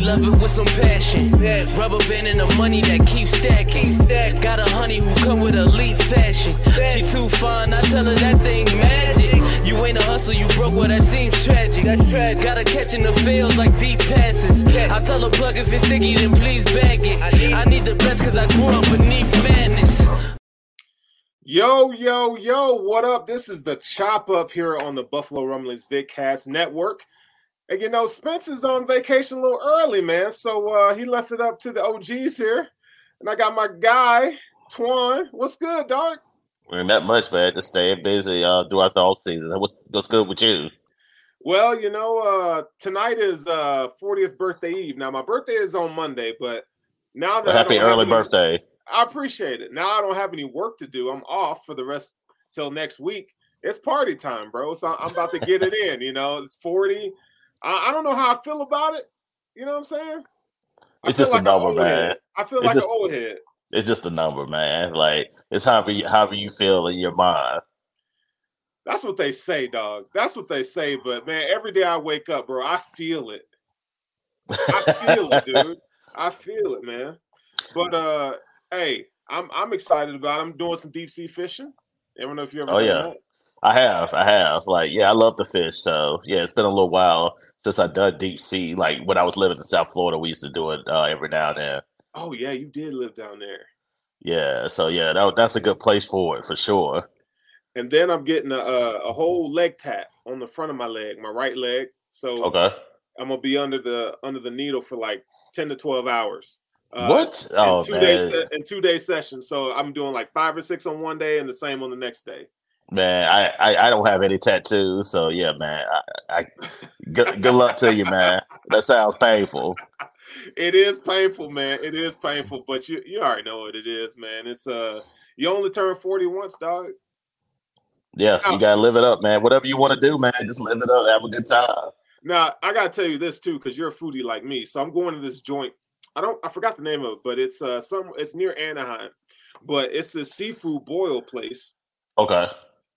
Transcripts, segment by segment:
I love it with some passion. Rubber band and the money that keeps stacking. Got a honey who come with elite fashion. She too fun, I tell her that thing magic. You ain't a hustle, you broke, well that seems tragic. Gotta catch in the field like deep passes. I tell her plug if it's sticky, then please bag it. I need the best cause I grew up beneath madness. Yo, yo, yo, what up? This is the chop up here on the Buffalo Rumblings VidCast Network. And you know, Spence is on vacation a little early, man. So uh he left it up to the OGs here. And I got my guy, Twan. What's good, dog? Ain't that much, man. Just staying busy uh, throughout the whole season. What, what's good with you? Well, you know, uh tonight is uh 40th birthday eve. Now my birthday is on Monday, but now that I Happy early any- birthday. I appreciate it. Now I don't have any work to do. I'm off for the rest till next week. It's party time, bro. So I'm about to get it in. You know, it's 40. I, I don't know how I feel about it. You know what I'm saying? I It's just a number, man. head. I feel It's like just- an old head. It's just a number, man. Like it's however you, however you feel in your mind. That's what they say, dog. That's what they say. But man, every day I wake up, bro, I feel it. I feel it, dude. I feel it, man. But uh, hey, I'm I'm excited about. It. I'm doing some deep sea fishing. I don't know if you ever. Oh, yeah. that. I have, I have. Like, yeah, I love the fish. So yeah, it's been a little while since I done deep sea. Like when I was living in South Florida, we used to do it uh, every now and then. Oh yeah, you did live down there. Yeah, so yeah, that, that's a good place for it for sure. And then I'm getting a, a a whole leg tap on the front of my leg, my right leg. So Okay. I'm gonna be under the under the needle for like ten to twelve hours. Uh, what? in Oh two day man, se- in two day sessions. So I'm doing like five or six on one day and the same on the next day. Man, I, I I don't have any tattoos, so yeah, man. I, I good, good luck to you, man. That sounds painful. It is painful, man. It is painful, but you you already know what it is, man. It's uh you only turn 40 once, dog. Yeah, you gotta live it up, man. Whatever you want to do, man, just live it up. Have a good time. Now I gotta tell you this too, because you're a foodie like me. So I'm going to this joint. I don't I forgot the name of it, but it's uh some it's near Anaheim. But it's a seafood boil place Okay.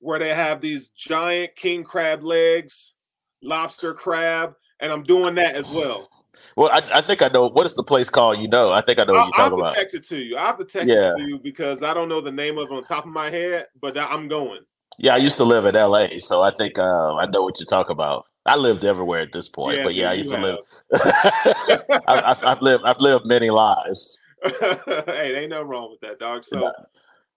Where they have these giant king crab legs, lobster crab, and I'm doing that as well. Well, I, I think I know what is the place called. You know, I think I know what I'll you're have talking to about. text it to you. I have to text Yeah. it to you because I don't know the name of it on top of my head, but I'm going. Yeah, I used to live in L.A., so I think uh, I know what you're talking about. I lived everywhere at this point, but yeah, I used to have. live. I've, I've, I've lived. I've lived many lives. hey, ain't no wrong with that, dog. So,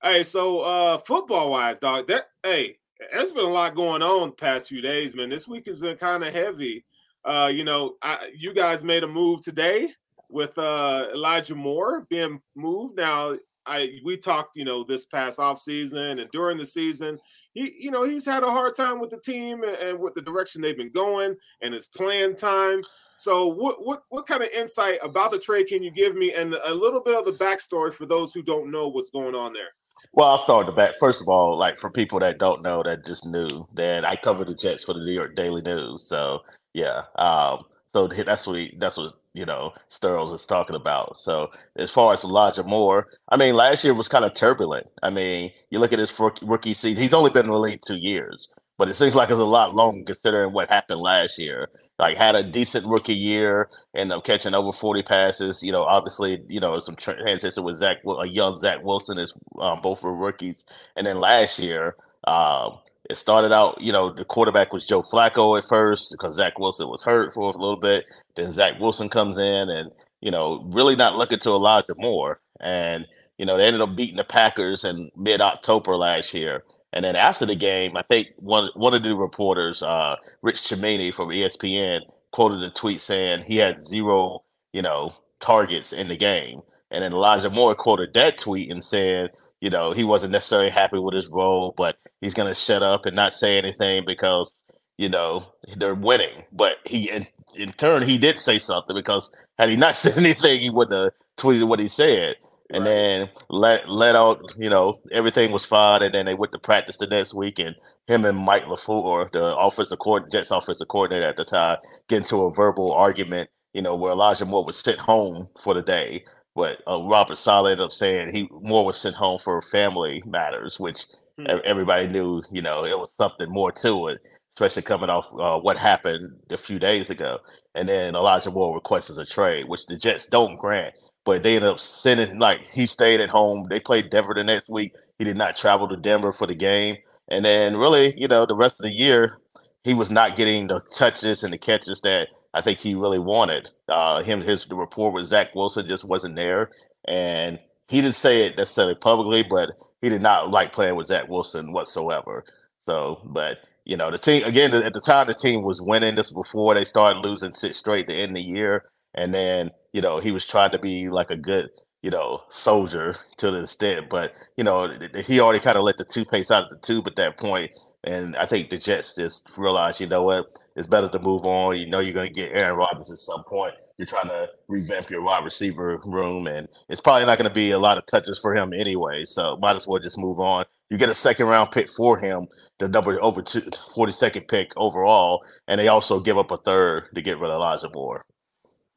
hey, so uh football wise, dog, that hey, there's been a lot going on past few days, man. This week has been kind of heavy. Uh, you know, I, you guys made a move today with uh Elijah Moore being moved. Now, I we talked, you know, this past off season and during the season. He, you know, he's had a hard time with the team and, and with the direction they've been going and his playing time. So, what what what kind of insight about the trade can you give me, and a little bit of the backstory for those who don't know what's going on there? Well, I'll start the back. First of all, like for people that don't know, that just knew, that I cover the Jets for the New York Daily News. So yeah, um, so that's what he, that's what you know Sterles is talking about. So as far as Elijah Moore, I mean, last year was kind of turbulent. I mean, you look at his rookie season; he's only been in the league two years, but it seems like it's a lot longer considering what happened last year. Like had a decent rookie year, and up catching over forty passes. You know, obviously, you know some transition with Zach, a young Zach Wilson is um, both were rookies, and then last year. Um, it started out, you know, the quarterback was Joe Flacco at first because Zach Wilson was hurt for a little bit. Then Zach Wilson comes in and, you know, really not looking to Elijah Moore. And, you know, they ended up beating the Packers in mid October last year. And then after the game, I think one one of the reporters, uh, Rich Cimini from ESPN, quoted a tweet saying he had zero, you know, targets in the game. And then Elijah Moore quoted that tweet and said, you know, he wasn't necessarily happy with his role, but he's going to shut up and not say anything because, you know, they're winning. But he, in, in turn, he did say something because had he not said anything, he wouldn't have tweeted what he said. And right. then let let out, you know, everything was fine. And then they went to practice the next week, and him and Mike LaFleur, the offensive coordinator, Jets offensive coordinator at the time, get into a verbal argument. You know, where Elijah Moore was sent home for the day, but uh, Robert Saleh ended up saying he Moore was sent home for family matters, which hmm. everybody knew. You know, it was something more to it, especially coming off uh, what happened a few days ago. And then Elijah Moore requests a trade, which the Jets don't grant but they ended up sending like he stayed at home. They played Denver the next week. He did not travel to Denver for the game, and then really, you know, the rest of the year he was not getting the touches and the catches that I think he really wanted. Uh, him, his the rapport with Zach Wilson just wasn't there, and he didn't say it necessarily publicly, but he did not like playing with Zach Wilson whatsoever. So, but you know, the team again at the time the team was winning. This before they started losing six straight to end the year, and then you know, he was trying to be like a good, you know, soldier to the extent, but you know, he already kind of let the toothpaste out of the tube at that point. And I think the Jets just realized, you know what, it's better to move on. You know, you're going to get Aaron Rodgers at some point. You're trying to revamp your wide receiver room, and it's probably not going to be a lot of touches for him anyway. So might as well just move on. You get a second round pick for him, the number over two, 42nd pick overall, and they also give up a third to get rid of Elijah Moore.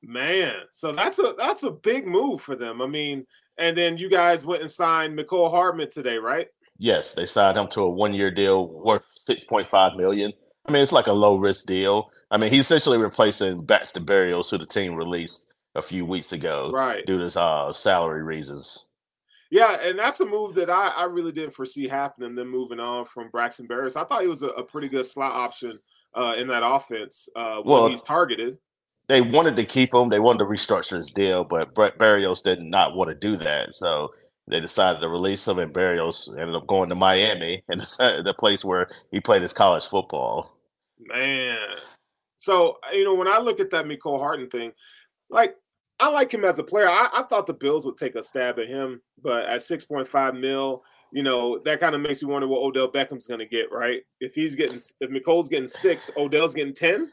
Man, so that's a that's a big move for them. I mean, and then you guys went and signed Mecole Hardman today, right? Yes, they signed him to a one year deal worth six point five million. I mean, it's like a low risk deal. I mean, he's essentially replacing Braxton Berrios, who the team released a few weeks ago, right? Due to uh, salary reasons. Yeah, and that's a move that I, I really didn't foresee happening. Them moving on from Braxton Berrios, I thought he was a, a pretty good slot option uh, in that offense uh, when well, he's targeted they wanted to keep him. They wanted to restructure his deal, but Brett Berrios did not want to do that. So they decided to release him, and Berrios ended up going to Miami, and the place where he played his college football. Man, so uh, you know when I look at that Mecole Hardman thing, like I like him as a player. I, I thought the Bills would take a stab at him, but at six point five mil, you know that kind of makes you wonder what Odell Beckham's going to get, right? If he's getting, if Mecole's getting six, Odell's getting ten.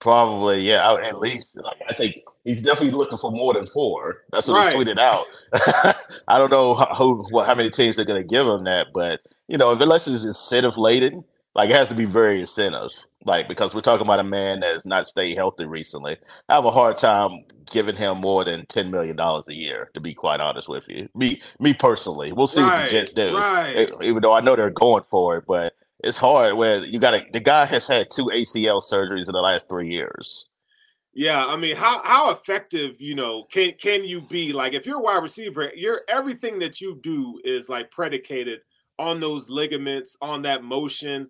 Probably, yeah. At least, like, I think he's definitely looking for more than four. That's what right. he tweeted out. I don't know how, what, how many teams are going to give him that, but you know, unless it's incentive laden, like it has to be very incentive. Like because we're talking about a man that has not stayed healthy recently. I have a hard time giving him more than ten million dollars a year. To be quite honest with you, me me personally, we'll see right. what the Jets do. Right. Even though I know they're going for it, but it's hard when you got to. The guy has had two ACL surgeries in the last three years. Yeah, I mean, how how effective, you know, can can you be? Like, if you're a wide receiver, you're everything that you do is like predicated on those ligaments, on that motion,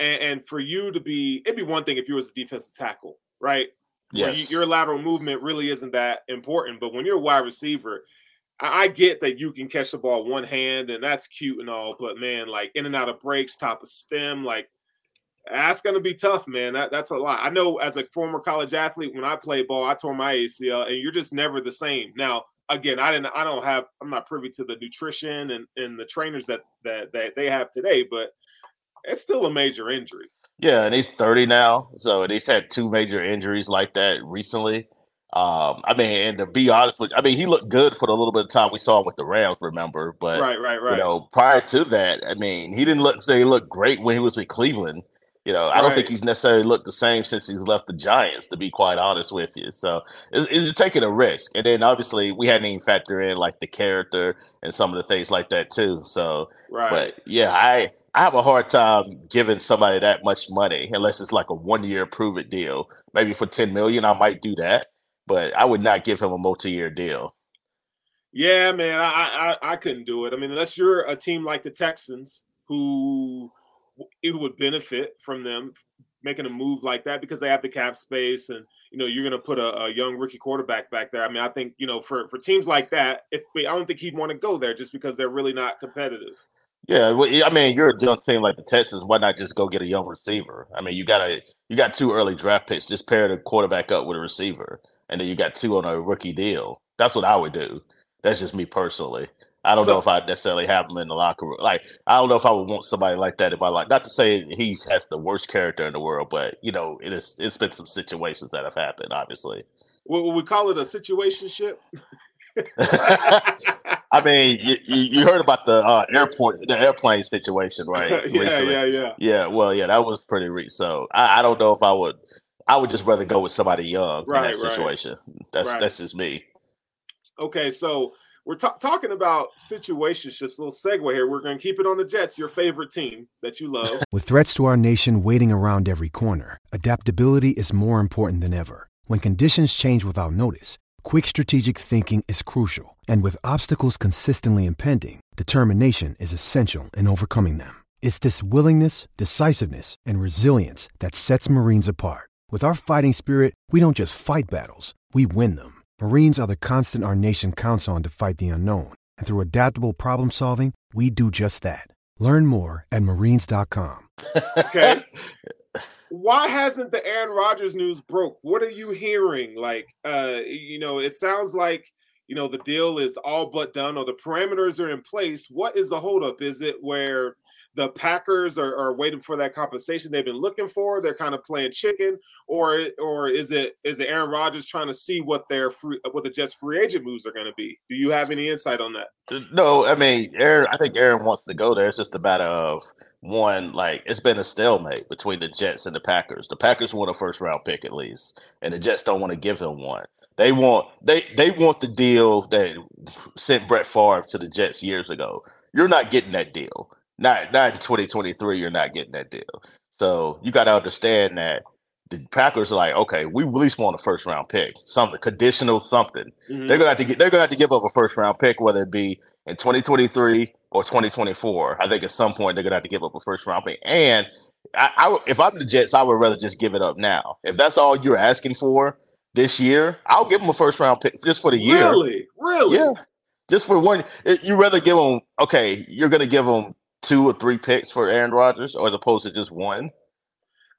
and, and for you to be, it'd be one thing if you was a defensive tackle, right? Yes. You, your lateral movement really isn't that important, but when you're a wide receiver, I get that you can catch the ball one hand and that's cute and all, but man, like in and out of breaks, top of stem, like that's gonna be tough, man. That that's a lot. I know as a former college athlete, when I played ball, I tore my ACL, and you're just never the same. Now, again, I didn't, I don't have, I'm not privy to the nutrition and and the trainers that that that they have today, but it's still a major injury. Yeah, and he's 30 now, so he's had two major injuries like that recently. Um, I mean, and to be honest with, I mean, he looked good for the little bit of time we saw him with the Rams. Remember, but right, right, right. You know, prior to that, I mean, he didn't look say he looked great when he was with Cleveland. You know, I don't think he's necessarily looked the same since he's left the Giants. To be quite honest with you, so it's, it's taking a risk, and then obviously we hadn't even factor in like the character and some of the things like that too. So, right. but yeah, I I have a hard time giving somebody that much money unless it's like a one year prove it deal. Maybe for ten million, I might do that, but I would not give him a multi year deal. Yeah, man, I, I I couldn't do it. I mean, unless you're a team like the Texans who it would benefit from them making a move like that because they have the cap space and you know you're going to put a, a, young rookie quarterback back there. I mean, I think you know for for teams like that, if I don't think he'd want to go there just because they're really not competitive. Yeah, well, I mean, you're a young team like the Texans. Why not just go get a young receiver? I mean, you got a you got two early draft picks. Just pair the quarterback up with a receiver, and then you got two on a rookie deal. That's what I would do. That's just me personally. I don't so, know if I necessarily have him in the locker room. Like, I don't know if I would want somebody like that if I like. Not to say he has the worst character in the world, but you know, it is. It's been some situations that have happened. Obviously, well, we call it a situationship. I mean, you, you, heard about the uh, airport, the airplane situation, right? yeah, recently. yeah, yeah. Yeah, well, yeah, that was pretty recent. So I, I, don't know if I would. I would just rather go with somebody young right, in that situation. Right. That's right. that's just me. Okay, so we're t- talking about situationships. A little segue here. We're going to keep it on the Jets, your favorite team that you love. With threats to our nation waiting around every corner, adaptability is more important than ever. When conditions change without notice, quick strategic thinking is crucial. And with obstacles consistently impending, determination is essential in overcoming them. It's this willingness, decisiveness, and resilience that sets Marines apart. With our fighting spirit, we don't just fight battles, we win them. Marines are the constant our nation counts on to fight the unknown. And through adaptable problem solving, we do just that. Learn more at marines.com. Okay. Why hasn't the Aaron Rodgers news broke? What are you hearing? Like, uh, you know, it sounds like, you know, the deal is all but done or the parameters are in place. What is the holdup? Is it where the Packers are, are, waiting for that compensation they've been looking for. They're kind of playing chicken, or or is it is it Aaron Rodgers trying to see what their free what the Jets free agent moves are going to be? Do you have any insight on that? No, I mean Aaron. I think Aaron wants to go there. It's just a matter of one like it's been a stalemate between the Jets and the Packers. The Packers want a first round pick at least, and the Jets don't want to give him one. They want they they want the deal that sent Brett Favre to the Jets years ago. You're not getting that deal. Not not in 2023, you're not getting that deal. So you got to understand that the Packers are like, okay, we at least want a first round pick, something conditional, something. Mm-hmm. They're gonna have to get, they're gonna have to give up a first round pick, whether it be in 2023 or 2024. I think at some point they're gonna have to give up a first round pick. And I, I, if I'm the Jets, I would rather just give it up now. If that's all you're asking for this year, I'll give them a first round pick just for the year. Really, really, yeah, just for one. You rather give them? Okay, you're gonna give them two or three picks for Aaron Rodgers, or as opposed to just one?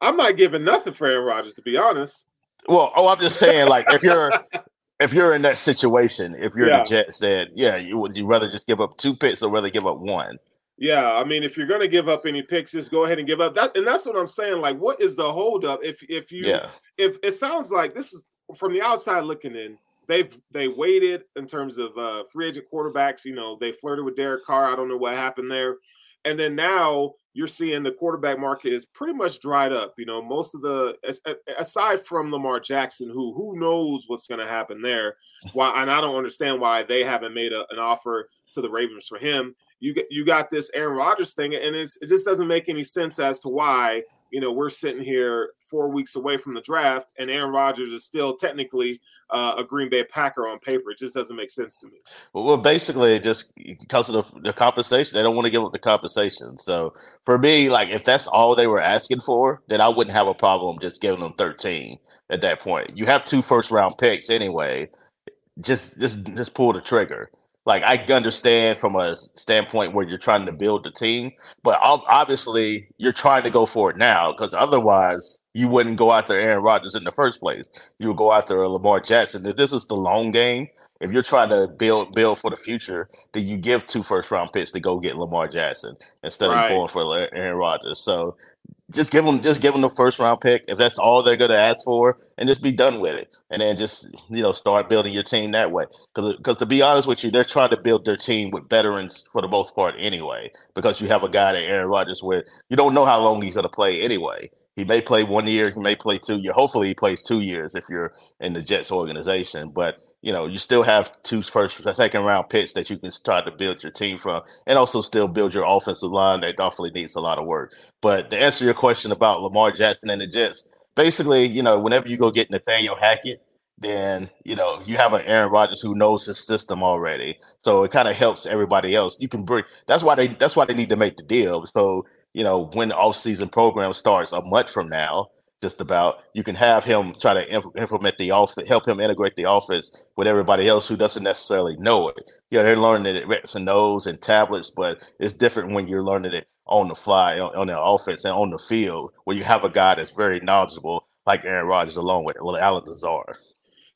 I'm not giving nothing for Aaron Rodgers, to be honest. Well, oh, I'm just saying, like if you're if you're in that situation, if you're yeah. the Jets, then yeah, you would you rather just give up two picks or rather give up one? Yeah, I mean, if you're going to give up any picks, just go ahead and give up that. And that's what I'm saying. Like, what is the holdup? If if you yeah. if it sounds like this is from the outside looking in, they've they waited in terms of uh, free agent quarterbacks. You know, they flirted with Derek Carr. I don't know what happened there. And then now you're seeing the quarterback market is pretty much dried up. You know, most of the aside from Lamar Jackson, who who knows what's going to happen there. Why? And I don't understand why they haven't made a, an offer to the Ravens for him. You get you got this Aaron Rodgers thing, and it just doesn't make any sense as to why you know, we're sitting here four weeks away from the draft, and Aaron Rodgers is still technically uh, a Green Bay Packer on paper. It just doesn't make sense to me. Well, basically, just because of the, the compensation, they don't want to give up the compensation. So for me, like if that's all they were asking for, then I wouldn't have a problem just giving them 13 at that point. You have two first round picks anyway. Just just just pull the trigger like I understand from a standpoint where you're trying to build the team, but obviously you're trying to go for it now because otherwise you wouldn't go after Aaron Rodgers in the first place. You would go after Lamar Jackson. If this is the long game, if you're trying to build build for the future, then you give two first round picks to go get Lamar Jackson instead right. of going for Aaron Rodgers. So just give them just give them the first round pick if that's all they're going to ask for, and just be done with it, and then just you know start building your team that way. Because to be honest with you, they're trying to build their team with veterans for the most part anyway. Because you have a guy that Aaron Rodgers with, you don't know how long he's going to play anyway. He may play one year, he may play two years. Hopefully, he plays two years if you're in the Jets organization. But you know, you still have two first, second round picks that you can start to build your team from, and also still build your offensive line that definitely needs a lot of work. But to answer your question about Lamar Jackson and the Jets, basically, you know, whenever you go get Nathaniel Hackett, then you know you have an Aaron Rodgers who knows his system already, so it kind of helps everybody else. You can bring. That's why they. That's why they need to make the deal. So you know when the off-season program starts a month from now, just about. You can have him try to imp- implement the offense, help him integrate the offense with everybody else who doesn't necessarily know it. Yeah, they're learning it at and and tablets, but it's different when you're learning it on the fly, on, on the offense and on the field, where you have a guy that's very knowledgeable, like Aaron Rodgers, along with Allen Lazard.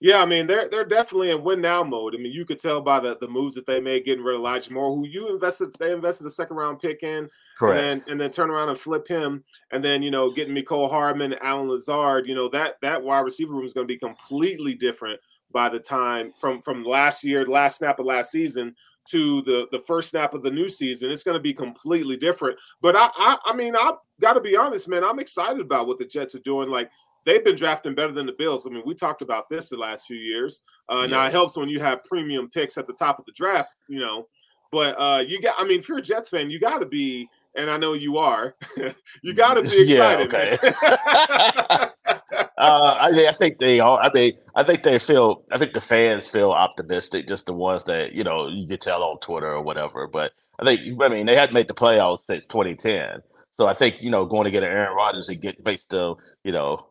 Yeah, I mean they're they're definitely in win now mode. I mean you could tell by the, the moves that they made, getting rid of Elijah Moore, who you invested they invested a second round pick in, Correct. and then and then turn around and flip him, and then you know getting Mecole Hardman, Allen Lazard, you know that that wide receiver room is going to be completely different by the time from from last year, last snap of last season to the the first snap of the new season. It's going to be completely different. But I I, I mean I've got to be honest, man. I'm excited about what the Jets are doing. Like they've been drafting better than the Bills. I mean, we talked about this the last few years. Uh, yeah. Now it helps when you have premium picks at the top of the draft, you know. But uh, you got, I mean, if you're a Jets fan, you got to be, and I know you are, you got to be excited. Yeah, okay. uh, I, I think they all. I mean, I think they feel. I think the fans feel optimistic. Just the ones that you know you can tell on Twitter or whatever. But I think, I mean, they hadn't made the playoffs since 2010. So I think you know going to get an Aaron Rodgers and get makes the you know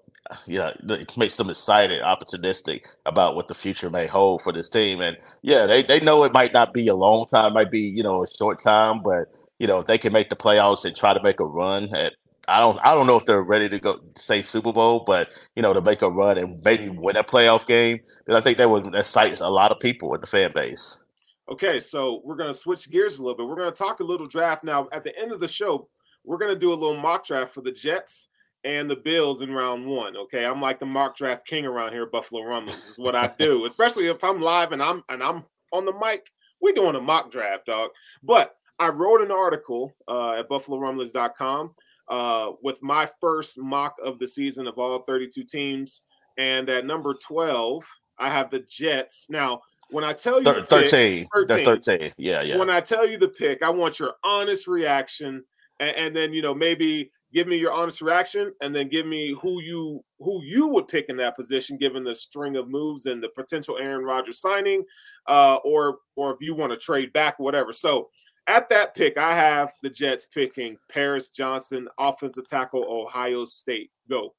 yeah, it makes them excited, opportunistic about what the future may hold for this team. And yeah, they, they know it might not be a long time, might be, you know, a short time, but you know, if they can make the playoffs and try to make a run at I don't I don't know if they're ready to go say Super Bowl, but you know, to make a run and maybe win a playoff game, then I think that would excite a lot of people in the fan base. Okay, so we're gonna switch gears a little bit. We're gonna talk a little draft now. At the end of the show, we're gonna do a little mock draft for the Jets and the Bills in round one. Okay, I'm like the mock draft king around here, Buffalo Rumblings. is what I do, especially if I'm live and I'm and I'm on the mic. We're doing a mock draft, dog. But I wrote an article uh, at BuffaloRumblings.com uh, with my first mock of the season of all 32 teams, and at number 12, I have the Jets. Now, when I tell you Thir- 13, pick, 13, 13, yeah, yeah. When I tell you the pick, I want your honest reaction, and, and then you know maybe give me your honest reaction and then give me who you who you would pick in that position given the string of moves and the potential Aaron Rodgers signing uh, or or if you want to trade back whatever so at that pick I have the Jets picking Paris Johnson offensive tackle Ohio State go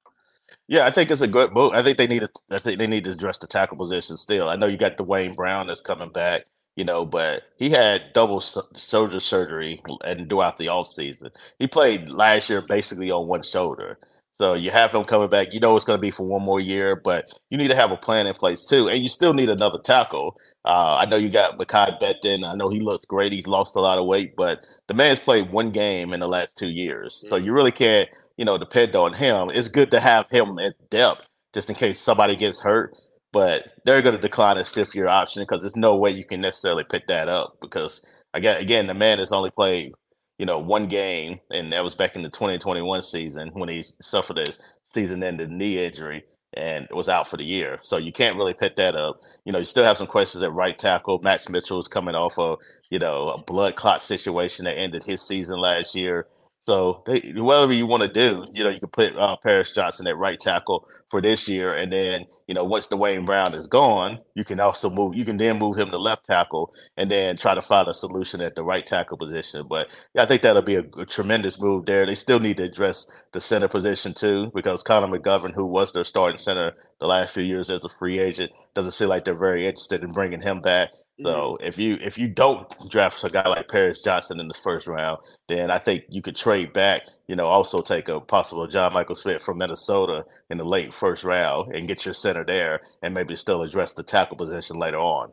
yeah, I think it's a good move. I think they need to. I think they need to address the tackle position still. I know you got Duane Brown that's coming back you know, but he had double shoulder surgery and throughout the off season. He played last year basically on one shoulder. So you have him coming back. You know it's going to be for one more year, but you need to have a plan in place too, and you still need another tackle. Uh, I know you got Mekhi Becton. I know he looks great. He's lost a lot of weight, but the man's played one game in the last two years, so mm-hmm. you really can't, you know, depend on him. It's good to have him at depth just in case somebody gets hurt but they're going to decline his fifth year option because there's no way you can necessarily pick that up because again, again, the man has only played you know one game, and that was back in the 2021 season when he suffered a season-ending knee injury and was out for the year. So you can't really pick that up. You know, you still have some questions at right tackle. Max Mitchell is coming off of you know a blood clot situation that ended his season last year. So they, whatever you want to do, you know, you can put uh, Paris Johnson at right tackle for this year, and then you know once Duane Brown is gone, you can also move. You can then move him to left tackle, and then try to find a solution at the right tackle position. But yeah, I think that'll be a, a tremendous move there. They still need to address the center position too, because Connor McGovern, who was their starting center the last few years as a free agent, doesn't seem like they're very interested in bringing him back. So mm-hmm. if you if you don't draft a guy like Paris Johnson in the first round, then I think you could trade back. You know, also take a possible John Michael Schmitz from Minnesota in the late first round and get your center there, and maybe still address the tackle position later on.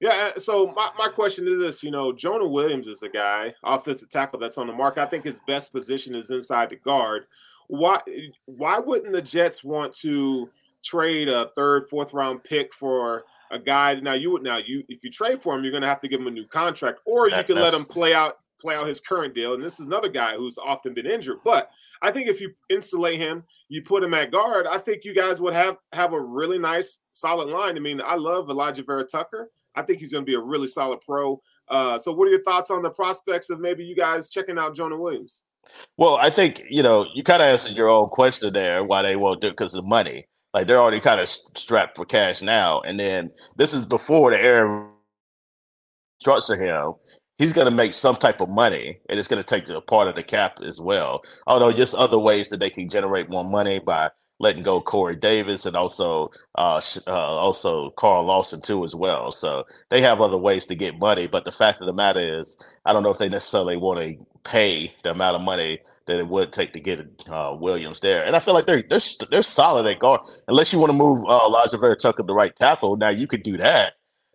Yeah. Uh, so my, my question is this: you know, Jonah Williams is a guy, offensive tackle that's on the mark. I think his best position is inside the guard. Why why wouldn't the Jets want to trade a third, fourth round pick for? A guy now you would now you if you trade for him, you're gonna have to give him a new contract, or you can let him play out play out his current deal. And this is another guy who's often been injured. But I think if you insulate him, you put him at guard, I think you guys would have have a really nice, solid line. I mean, I love Alijah Vera-Tucker. I think he's going to be a really solid pro. Uh, so, what are your thoughts on the prospects of maybe you guys checking out Jonah Williams? Well, I think you know you kind of answered your own question there. Why they won't do it because of money. Like they're already kind of strapped for cash now, and then this is before the air structure him. He's going to make some type of money, and it's going to take a part of the cap as well. Although, just other ways that they can generate more money by letting go Corey Davis and also uh, uh, also Carl Lawson too as well. So they have other ways to get money. But the fact of the matter is, I don't know if they necessarily want to pay the amount of money that it would take to get uh, Williams there. And I feel like they're they're they're solid at guard. Unless you want to move uh, Alijah Vera-Tucker the right tackle, now you could do that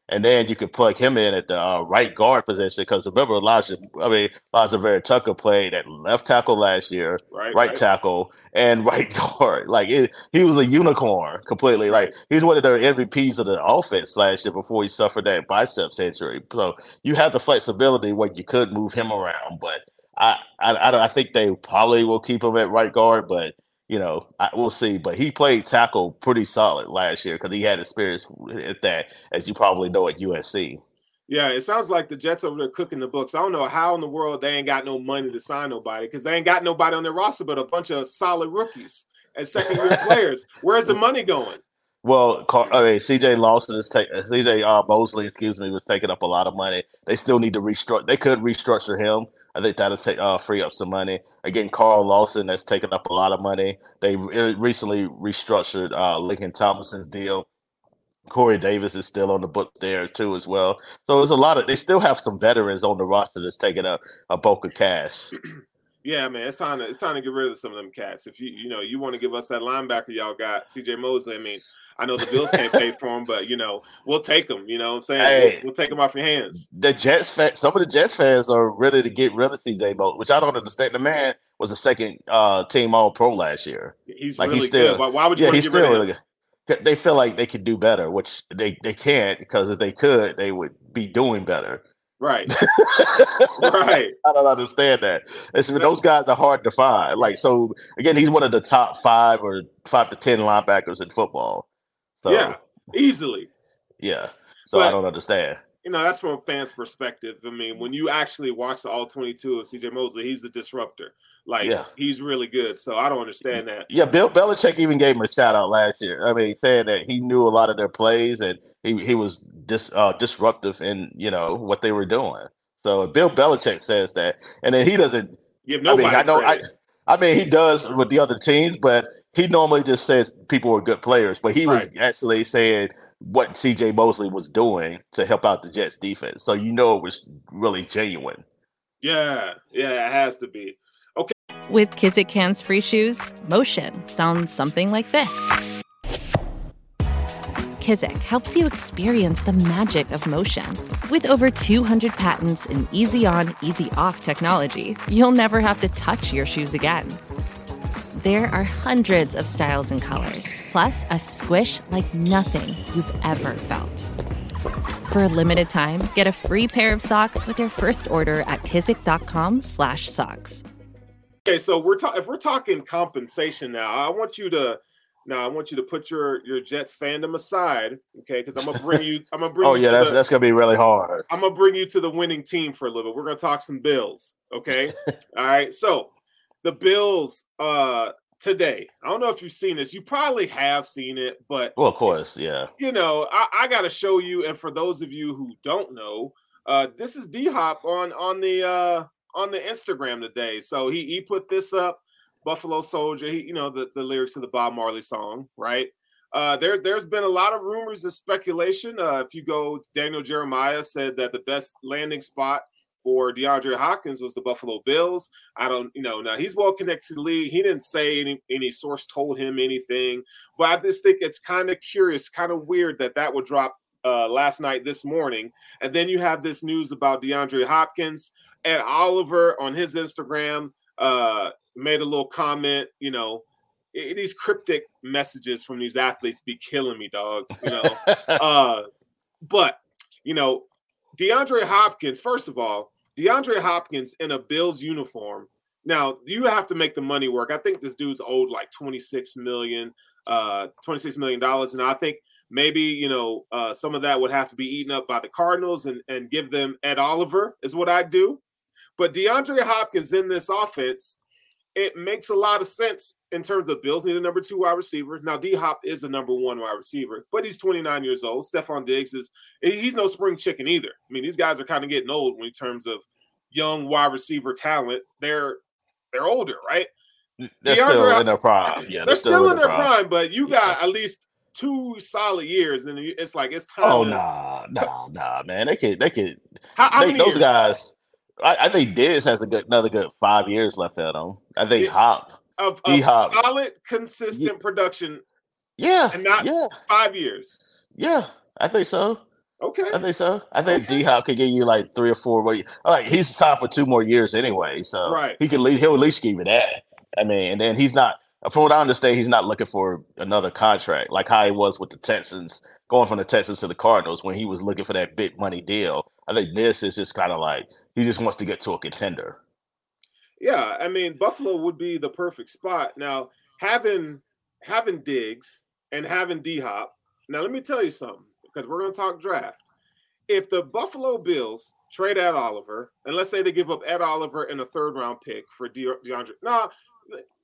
and then you could plug him in at the uh, right guard position because remember Alijah, I mean Alijah Vera-Tucker played at left tackle last year, right, right, right. tackle, and right guard. Like it, he was a unicorn completely. Like he's one of the MVPs of the offense last year before he suffered that biceps injury. So you have the flexibility where you could move him around, but I I, I think they probably will keep him at right guard, but you know, I, we'll see. But he played tackle pretty solid last year because he had experience at that, as you probably know at USC. Yeah, it sounds like the Jets over there cooking the books. I don't know how in the world they ain't got no money to sign nobody because they ain't got nobody on their roster but a bunch of solid rookies and second year players. Where's the money going? Well, I mean, CJ Lawson is taking CJ uh, Mosley, excuse me, was taking up a lot of money. They still need to restructure. They could restructure him I think that'll take uh, free up some money. Again, Carl Lawson has taken up a lot of money. They re- recently restructured uh, Laken Tomlinson's deal. Corey Davis is still on the book there too as well. So there's a lot of they still have some veterans on the roster that's taking up a bulk of cash. Yeah, man, it's time to it's time to get rid of some of them cats. If you you know you want to give us that linebacker y'all got, CJ Mosley. I mean, I know the Bills can't pay for him, but you know, we'll take them. You know what I'm saying? Hey, we'll, we'll, take them off your hands. The Jets fans, some of the Jets fans are ready to get rid of CJ Mosley, which I don't understand. The man was a second uh, team all pro last year. He's like really he's still, good. Why would you yeah, he's still really good. They feel like they could do better, which they, they can't because if they could, they would be doing better. Right. right. I don't understand that. Listen, those guys are hard to find. Like, so again, he's one of the top five or five to ten linebackers in football. So yeah, easily. Yeah. So but, I don't understand. You know, that's from a fan's perspective. I mean, when you actually watch the all 22 of CJ Mosley, he's a disruptor. Like, yeah. he's really good. So I don't understand that. Yeah, Bill Belichick even gave him a shout out last year. I mean, saying that he knew a lot of their plays and he, he was dis, uh, disruptive in, you know, what they were doing. So Bill Belichick says that. And then he doesn't. Give nobody I, mean, I know. I, I mean, he does with the other teams, but he normally just says people were good players, but he was right. actually saying what CJ Mosley was doing to help out the Jets defense. So you know it was really genuine. Yeah, yeah, it has to be. Okay. With Kizik hands free shoes, motion sounds something like this. Kizik helps you experience the magic of motion. With over 200 patents and easy on, easy off technology, you'll never have to touch your shoes again. There are hundreds of styles and colors, plus a squish like nothing you've ever felt. For a limited time, get a free pair of socks with your first order at kizik.com/socks. Okay, so we're ta- if we're talking compensation now, I want you to now I want you to put your your Jets fandom aside, okay? Because I'm gonna bring you. I'm gonna bring. oh yeah, that's the, that's gonna be really hard. I'm gonna bring you to the winning team for a little bit. We're gonna talk some Bills, okay? All right. So the Bills uh today. I don't know if you've seen this. You probably have seen it, but well, of course, yeah. You know, I, I got to show you. And for those of you who don't know, uh, this is D Hop on on the uh, on the Instagram today. So he he put this up. Buffalo Soldier. He, you know, the the lyrics of the Bob Marley song, right? Uh, there, there's been a lot of rumors and speculation. Uh, if you go, Daniel Jeremiah said that the best landing spot for DeAndre Hopkins was the Buffalo Bills. I don't, you know, now he's well connected to the league. He didn't say any any source told him anything, but I just think it's kind of curious, kind of weird that that would drop uh, last night, this morning, and then you have this news about DeAndre Hopkins. Ed Oliver on his Instagram uh, made a little comment, you know. These cryptic messages from these athletes be killing me, dog. You know, uh, but you know, DeAndre Hopkins, first of all, DeAndre Hopkins in a Bills uniform. Now you have to make the money work. I think this dude's owed like 26 million, uh, 26 million dollars, and I think maybe you know uh, some of that would have to be eaten up by the Cardinals and and give them Ed Oliver is what I'd do. But DeAndre Hopkins in this offense, it makes a lot of sense in terms of Bills need a number two wide receiver. Now D Hop is a number one wide receiver, but he's 29 years old. Stefon Diggs is he's no spring chicken either. I mean, these guys are kind of getting old in terms of young wide receiver talent. They're they're older, right? Mm, they're DeAndre, still in their prime. Yeah, they're, they're still, still, in their prime. prime, but you got yeah. at least two solid years, and it's like it's oh, time. Oh to, nah, nah, nah, man. They could, they could. How, how they, those years? guys. I, I, think Diggs has a good another good five years left at him. I think yeah. Hop of, of hop solid, consistent yeah. production. Yeah, and not yeah. five years. Yeah, I think so. Okay, I think so. I think okay. D Hop could give you like three or four. All right, he's signed for two more years anyway, so right. he can leave. He'll at least give you that. I mean, and then he's not. From what I understand, he's not looking for another contract like how he was with the Texans, going from the Texans to the Cardinals when he was looking for that big money deal. I think this is just kind of like he just wants to get to a contender. Yeah, I mean Buffalo would be the perfect spot. Now having having Diggs and having D Hop. Now let me tell you something because we're going to talk draft. If the Buffalo Bills trade Ed Oliver, and let's say they give up Ed Oliver and a third round pick for De- DeAndre, nah,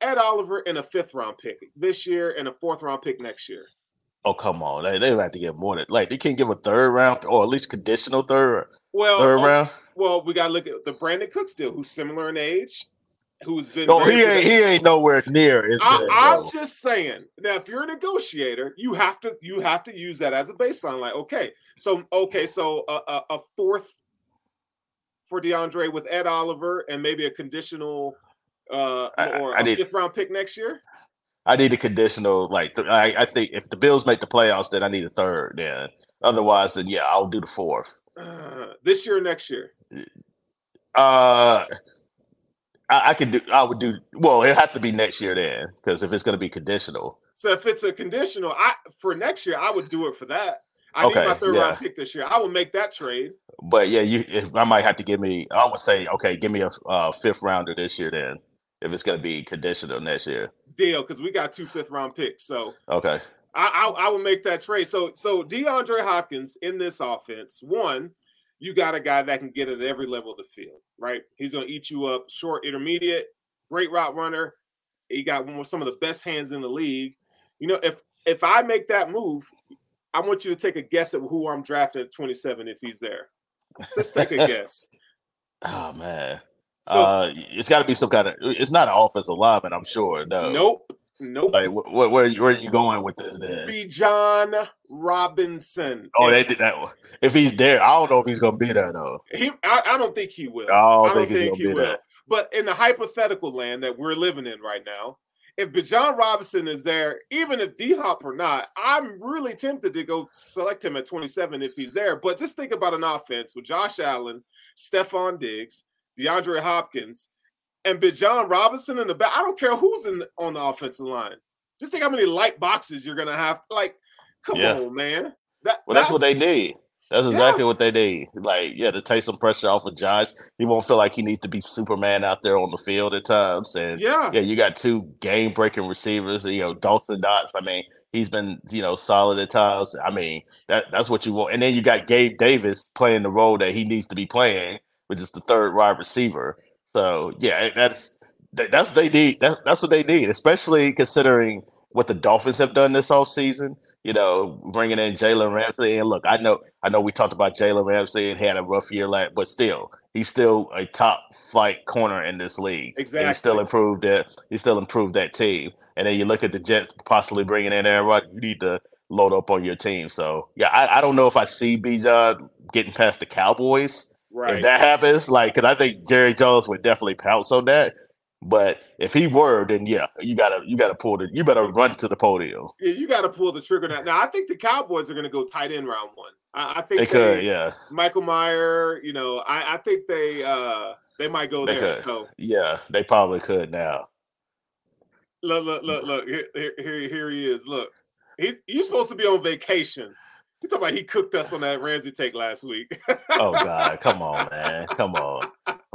Ed Oliver and a fifth round pick this year and a fourth round pick next year. Oh come on, they they have to get more than like they can't give a third round or at least conditional third. Well, third oh, round. Well, we got to look at the Brandin Cooks deal, who's similar in age, who's been. No, he ain't. He ain't nowhere near. I, am just saying. Now, if you're a negotiator, you have to you have to use that as a baseline. Like, okay, so okay, so a, a, a fourth for DeAndre with Ed Oliver and maybe a conditional uh or I, I a need, fifth round pick next year. I need a conditional. Like, I, I think if the Bills make the playoffs, then I need a third. Then otherwise, then yeah, I'll do the fourth. Uh, this year, next year. Uh, I, I could do. I would do. Well, it has to be next year then, because if it's going to be conditional. So if it's a conditional, I for next year, I would do it for that. I okay, need my third yeah. round pick this year. I will make that trade. But yeah, you. I might have to give me. I would say, okay, give me a uh, fifth rounder this year then, if it's going to be conditional next year. Deal, because we got two fifth round picks. So okay, I, I I will make that trade. So so DeAndre Hopkins in this offense, one you got a guy that can get at every level of the field, right? He's going to eat you up short, intermediate, great route runner. He got one of some of the best hands in the league. You know, if if I make that move, I want you to take a guess at who I'm drafting at 27 if he's there. Let's take a guess. Oh man. So, uh, it's got to be some kind of. It's not an offensive lineman, I'm sure. No. Nope. Nope. Like, wh- wh- where, where are you going with this? Bijan Robinson. Oh, they did that. one. If he's there, I don't know if he's going to be there though. He, I, I, don't think he will. I don't, I don't think, think he will. That. But in the hypothetical land that we're living in right now, if Bijan Robinson is there, even if D Hop or not, I'm really tempted to go select him at 27 if he's there. But just think about an offense with Josh Allen, Stefon Diggs, DeAndre Hopkins, and Bijan Robinson in the back. I don't care who's in the, on the offensive line. Just think how many light boxes you're gonna have. Like, come yeah. on, man. That, well, that's, that's, what they need. That's exactly yeah. what they need. Like, yeah, to take some pressure off of Josh. He won't feel like he needs to be Superman out there on the field at times. And yeah, yeah, you got two game breaking receivers. You know, Dawson Knox. I mean, he's been you know solid at times. I mean, that that's what you want. And then you got Gabe Davis playing the role that he needs to be playing, which is the third wide receiver. So yeah, that's that's what they need. That, that's what they need, especially considering what the Dolphins have done this off season. You know, bringing in Jalen Ramsey. And look, I know, I know, we talked about Jalen Ramsey and had a rough year last, but still, he's still a top flight corner in this league. Exactly. And he still improved that. He still improved that team. And then you look at the Jets possibly bringing in Aaron Rodgers. You need to load up on your team. So yeah, I, I don't know if I see Bijan getting past the Cowboys Right. If that happens, like, because I think Jerry Jones would definitely pounce on that. But if he were, then yeah, you gotta you gotta pull the you better run to the podium. Yeah, you gotta pull the trigger now. Now I think the Cowboys are gonna go tight end round one. I, I think they, they, could, yeah. Michael Mayer, you know, I, I think they uh they might go they there. Could. So yeah, they probably could now. Look, look, look, look. Here, here, here he is. Look, he's you're supposed to be on vacation. You talking about he cooked us on that Ramsey take last week? oh God, come on, man, come on.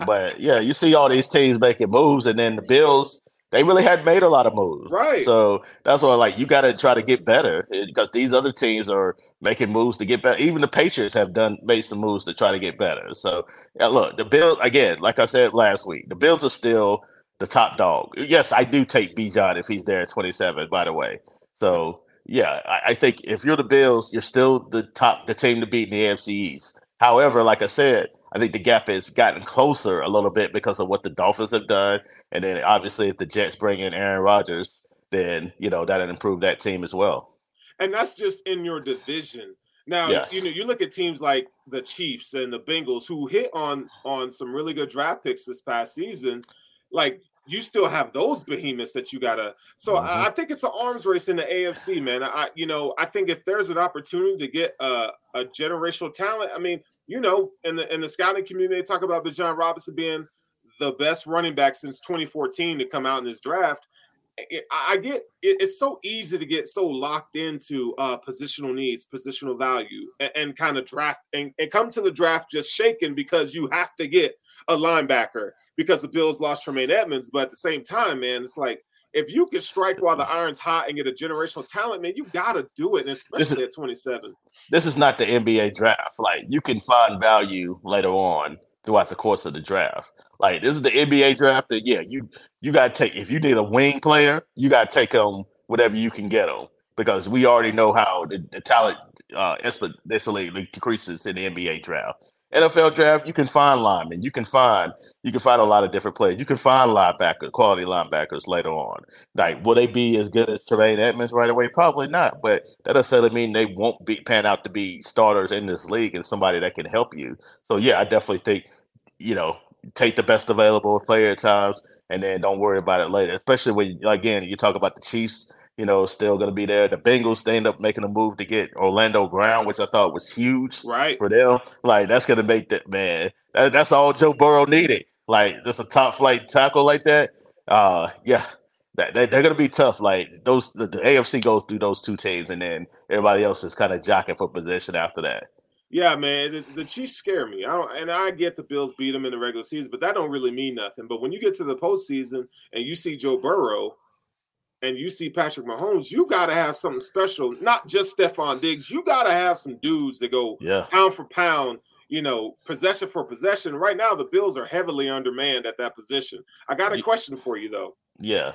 But yeah, you see all these teams making moves, and then the Bills they really hadn't made a lot of moves. Right. So that's why, like, you got to try to get better eh, because these other teams are making moves to get better. Even the Patriots have done made some moves to try to get better. So yeah, look, the Bills again, like I said last week, the Bills are still the top dog. Yes, I do take Bijan if he's there at 27. By the way, so yeah, I, I think if you're the Bills, you're still the top, the team to beat in the AFC East. However, like I said, I think the gap has gotten closer a little bit because of what the Dolphins have done, and then obviously if the Jets bring in Aaron Rodgers, then you know that'll improve that team as well. And that's just in your division. Now, yes. you know, you look at teams like the Chiefs and the Bengals who hit on on some really good draft picks this past season. Like you still have those behemoths that you gotta. So mm-hmm. I, I, think it's an arms race in the AFC, man. I, you know, I think if there's an opportunity to get a, a generational talent, I mean, you know, in the in the scouting community, they talk about Bijan Robinson being the best running back since 2014 to come out in this draft. I get it's so easy to get so locked into uh, positional needs, positional value, and, and kind of draft and, and come to the draft just shaken because you have to get a linebacker because the Bills lost Tremaine Edmunds. But at the same time, man, it's like if you can strike while the iron's hot and get a generational talent, man, you got to do it, and especially is, at 27. This is not the NBA draft. Like you can find value later on throughout the course of the draft. Like this is the NBA draft. That yeah, you you got to take if you need a wing player, you got to take them whatever you can get them because we already know how the, the talent uh, exponentially decreases in the NBA draft. NFL draft, you can find linemen, you can find you can find a lot of different players. You can find linebackers, quality linebackers later on. Like, will they be as good as Tremaine Edmunds right away? Probably not. But that doesn't mean they won't be pan out to be starters in this league and somebody that can help you. So yeah, I definitely think you know take the best available player at times, and then don't worry about it later. Especially when again you talk about the Chiefs you know, still going to be there. The Bengals, they end up making a move to get Orlando Brown, which I thought was huge right. for them. Like, that's going to make that, man, that, that's all Joe Burrow needed. Like, just a top flight tackle like that. Uh, yeah, that, they, are going to be tough. Like, those, the, the, AFC goes through those two teams, and then everybody else is kind of jockeying for position after that. Yeah, man, the, the, Chiefs scare me. I don't, and I get the Bills beat them in the regular season, but that don't really mean nothing. But when you get to the postseason and you see Joe Burrow, and you see Patrick Mahomes, you got to have something special, not just Stefon Diggs. You got to have some dudes that go yeah. pound for pound, you know, possession for possession. Right now, the Bills are heavily undermanned at that position. I got a question for you, though. Yeah.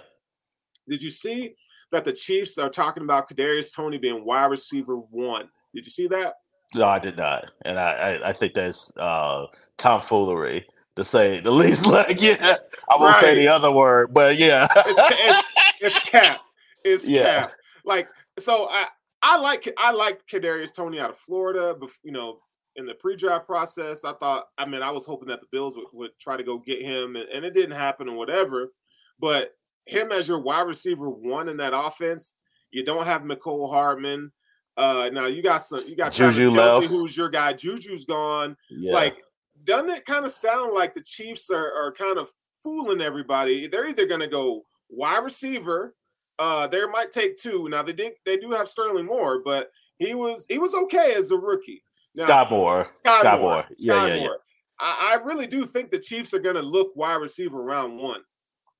Did you see that the Chiefs are talking about Kadarius Toney being wide receiver one? Did you see that? No, I did not, and I I, I think that's uh, tomfoolery to say the least. Like, yeah, I won't right. say the other word, but yeah, it's, it's, it's cap. It's yeah. cap. Like, so I I like I liked Kadarius Toney out of Florida, but you know, in the pre-draft process, I thought, I mean, I was hoping that the Bills would, would try to go get him, and, and, it didn't happen, or whatever. But him as your wide receiver one in that offense, you don't have Mecole Hardman. Uh, now you got some, you got Juju Kelce, who's your guy. Juju's gone. Yeah. Like doesn't it kind of sound like the Chiefs are, are kind of fooling everybody? They're either going to go wide receiver. Uh, they might take two. Now they did they do have Sterling Moore, but he was he was okay as a rookie. Now, Skyy Moore. Skyy, Skyy Moore. Moore. Yeah, yeah, Moore. yeah. I, I really do think the Chiefs are going to look wide receiver round one.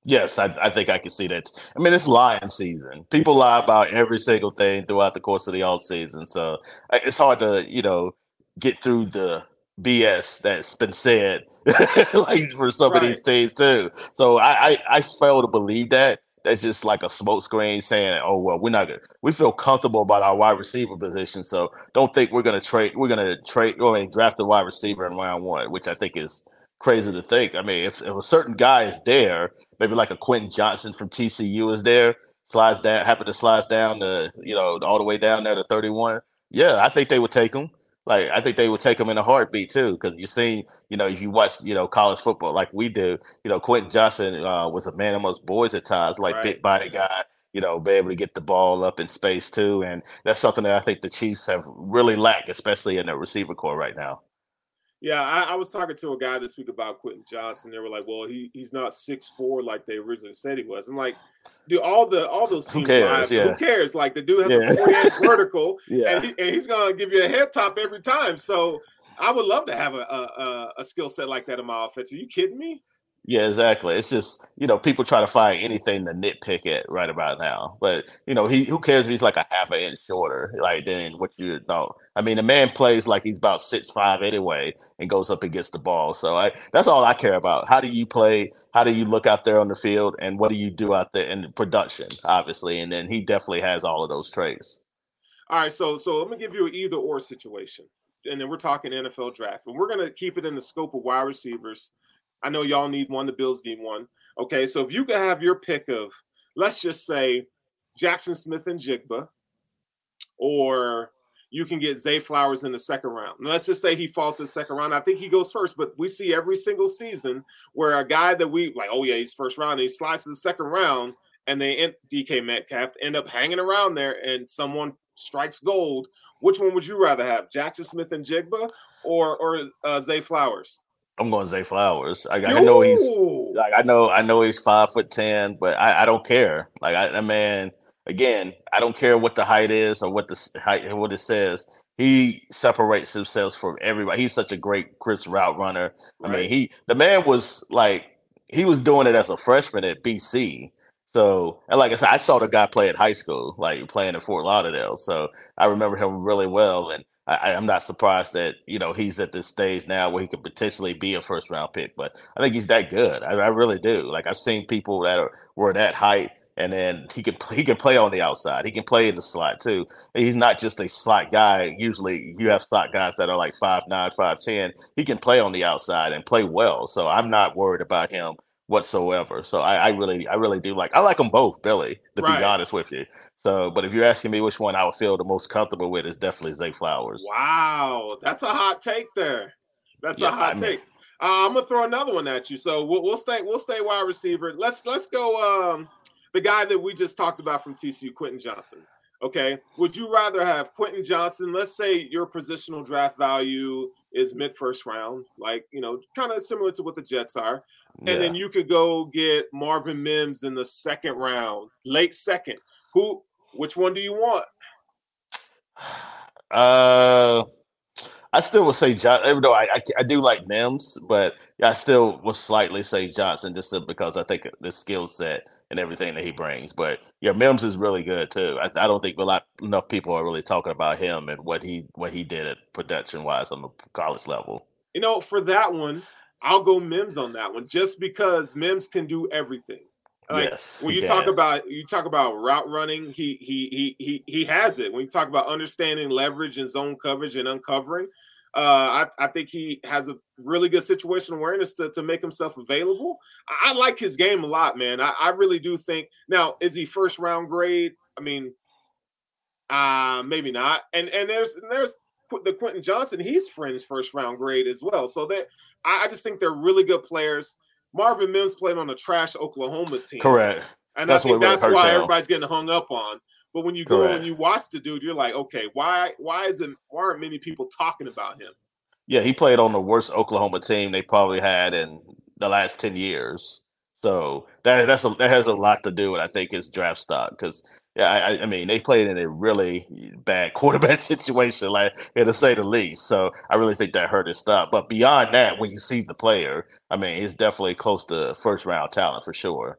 Yes, I, I, think I can see that. I mean, it's lying season. People lie about every single thing throughout the course of the all season, so it's hard to you know get through the BS that's been said like for some right. of these teams too. So I, I, I fail to believe that. That's just like a smokescreen saying, "Oh well, we're not good. We feel comfortable about our wide receiver position, so don't think we're going to trade. We're going to trade or I draft a wide receiver in round one, which I think is crazy to think. I mean, if, if a certain guy is there, maybe like a Quentin Johnston from TCU is there, slides down, happen to slides down to you know all the way down there to thirty one. Yeah, I think they would take him. Like I think they would take him in a heartbeat too, because you see, you know, if you watch, you know, college football like we do, you know, Quentin Johnston uh, was a man amongst boys at times, like right. big body guy, you know, be able to get the ball up in space too, and that's something that I think the Chiefs have really lacked, especially in the receiver core right now. Yeah, I, I, was talking to a guy this week about Quentin Johnston. They were like, "Well, he he's not six four like they originally said he was." I'm like, "Do all the all those teams who cares? Yeah. Who cares? Like the dude has yeah. a four inch vertical, yeah. and, he, and he's gonna give you a head top every time. So I would love to have a a, a skill set like that in my offense. Are you kidding me? Yeah, exactly. It's just you know people try to find anything to nitpick at right about now, but you know he who cares if he's like a half an inch shorter like than what you thought. I mean, the man plays like he's about six five anyway, and goes up and gets the ball. So I that's all I care about. How do you play? How do you look out there on the field, and what do you do out there in production? Obviously, and then he definitely has all of those traits. All right, so so let me give you an either or situation, and then we're talking NFL draft, and we're gonna keep it in the scope of wide receivers I know y'all need one. The Bills need one. Okay, so if you could have your pick of, let's just say, Jackson Smith-Njigba, or you can get Zay Flowers in the second round. let's just say he falls to the second round. I think he goes first, but we see every single season where a guy that we like, oh yeah, he's first round, and he slides to the second round, and they end, DK Metcalf end up hanging around there, and someone strikes gold. Which one would you rather have, Jackson Smith-Njigba or or uh, Zay Flowers? I'm going Zay Flowers. I, I know he's like I know I know he's five foot ten, but I, I don't care. Like I, I man, again, I don't care what the height is or what the height what it says. He separates himself from everybody. He's such a great crisp route runner. Right. I mean, he the man was like he was doing it as a freshman at BC. So, and like I said, I saw the guy play at high school, like playing in Fort Lauderdale. So I remember him really well. And I, am not surprised that you know he's at this stage now where he could potentially be a first round pick. But I think he's that good. I, I really do. Like I've seen people that are, were that height, and then he can he can play on the outside. He can play in the slot too. He's not just a slot guy. Usually, you have slot guys that are like five nine, five ten. He can play on the outside and play well. So I'm not worried about him whatsoever. So I, I really, I really do like. I like them both, Billy. To right. be honest with you. So, but if you're asking me which one I would feel the most comfortable with, is definitely Zay Flowers. Wow, that's a hot take there. That's yeah, a hot I mean, take. Uh, I'm gonna throw another one at you. So we'll, we'll stay, we'll stay wide receiver. Let's let's go. Um, the guy that we just talked about from TCU, Quentin Johnston. Okay, would you rather have Quentin Johnston? Let's say your positional draft value is mid first round, like you know, kind of similar to what the Jets are, and yeah. then you could go get Marvin Mims in the second round, late second. Who which one do you want? Uh, I still would say John, even though I, I, I do like Mims, but I still would slightly say Johnson just because I think the skill set and everything that he brings. But yeah, Mims is really good too. I, I don't think a lot enough people are really talking about him and what he what he did at production wise on the college level. You know, for that one, I'll go Mims on that one just because Mims can do everything. Like, yes. When you can. talk about you talk about route running, he he he he he has it. When you talk about understanding leverage and zone coverage and uncovering, uh, I, I think he has a really good situation awareness to, to make himself available. I, I like his game a lot, man. I, I really do think now is he first round grade? I mean, uh maybe not. And and there's there's the Quentin Johnston. he's fringe first round grade as well. So that I, I just think they're really good players. Marvin Mims played on a trash Oklahoma team. Correct. And that's I think that's why everybody's getting hung up on. But when you go Correct. and you watch the dude, you're like, okay, why why isn't why aren't many people talking about him? Yeah, he played on the worst Oklahoma team they probably had in the last ten years. So that that's a, that has a lot to do with I think his draft stock because yeah, I, I, mean they played in a really bad quarterback situation, like to say the least. So I really think that hurt his stock. But beyond that, when you see the player, I mean, he's definitely close to first round talent for sure.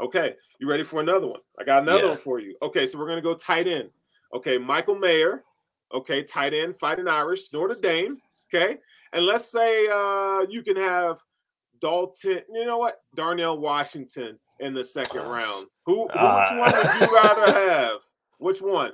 Okay, you ready for another one? I got another yeah. one for you. Okay, so we're gonna go tight end. Okay, Michael Mayer. Okay, tight end, fighting Irish, Notre Dame. Okay, and let's say uh, you can have Dalton. You know what? Darnell Washington in the second round. Who? uh, which one would you rather have? Which one?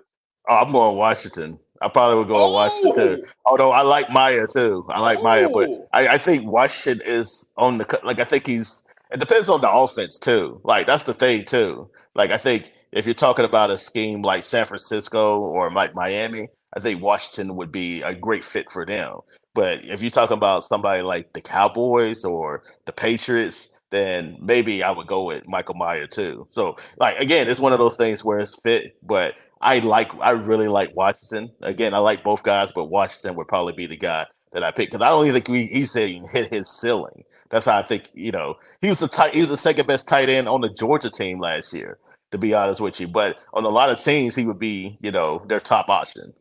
Oh, I'm going Washington. I probably would go oh. Washington. Although I like Mayer too. I like oh. Mayer, but! I, I think Washington is on the like. I think he's. It depends on the offense too. Like that's the thing too. Like I think if you're talking about a scheme like San Francisco or like Miami, I think Washington would be a great fit for them. But if you're talking about somebody like the Cowboys or the Patriots, then maybe I would go with Michael Mayer too. So like again, it's one of those things where it's fit, but I like I really like Washington. Again, I like both guys, but Washington would probably be the guy that I picked because I don't even think we, he said he hit his ceiling. That's how I think. You know, he was the tight, he was the second best tight end on the Georgia team last year. To be honest with you, but on a lot of teams, he would be you know their top option.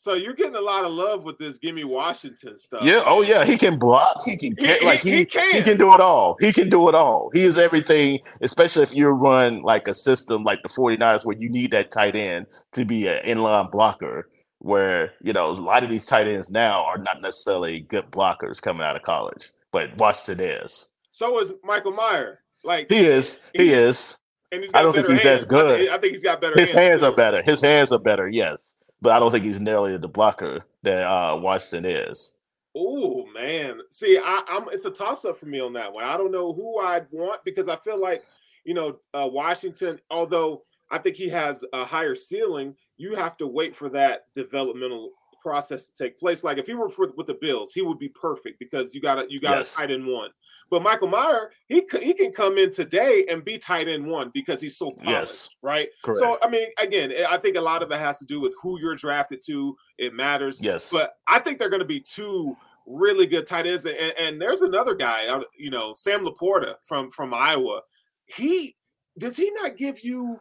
So you're getting a lot of love with this "Gimme Washington" stuff. Yeah. Oh yeah. He can block. He can he, like he, he, can. he can do it all. He can do it all. He is everything. Especially if you run like a system like the 49ers where you need that tight end to be an inline blocker. Where you know a lot of these tight ends now are not necessarily good blockers coming out of college, but Washington is. So is Michael Mayer. Like he is. He is. And he's I don't think he's hands. that good. I, I, think he's got better. His hands, hands are better. His hands are better. Yes but I don't think he's nearly the blocker that uh, Washington is. Oh man, see, I, am it's a toss up for me on that one. I don't know who I'd want because I feel like you know uh, Washington, although I think he has a higher ceiling, you have to wait for that developmental process to take place. Like if he were for, with the Bills, he would be perfect because you got a, you got yes. a tight end one. But Michael Mayer, he he can come in today and be tight end one because he's so polished, yes. right? Correct. So I mean, again, I think a lot of it has to do with who you're drafted to. It matters. Yes. But I think they're going to be two really good tight ends. And, and there's another guy, uh, you know, Sam LaPorta from from Iowa. He does he not give you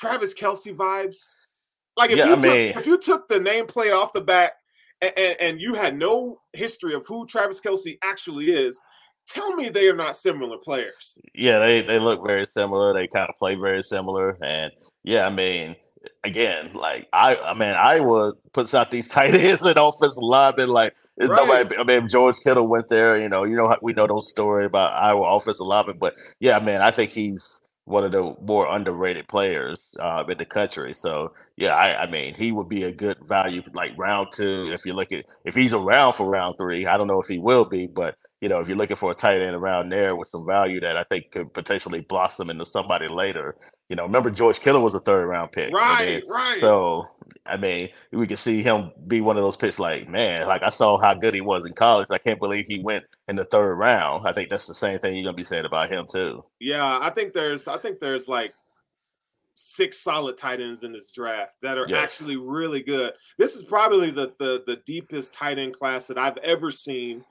Travis Kelce vibes? Like if yeah, you I mean, took, if you took the nameplate off the back and, and, and, you had no history of who Travis Kelce actually is, tell me they are not similar players. Yeah, they they look very similar. They kind of play very similar, and yeah, I mean, again, like I, I mean, Iowa puts out these tight ends and offensive linemen like. Right. Nobody, I mean, George Kittle went there. You know, you know, we know those story about Iowa offensive linemen, but yeah, man, I think he's one of the more underrated players uh, in the country. So yeah, I, I, mean he would be a good value like round two if you look at if he's around for round three. I don't know if he will be, but you know if you're looking for a tight end around there with some value that I think could potentially blossom into somebody later, you know, remember George Kittle was a third round pick. Right, then, right. So I mean, we can see him be one of those picks like, man, like I saw how good he was in college. I can't believe he went in the third round. I think that's the same thing you're gonna be saying about him too. Yeah, I think there's I think there's like six solid tight ends in this draft that are yes. actually really good. This is probably the, the the deepest tight end class that I've ever seen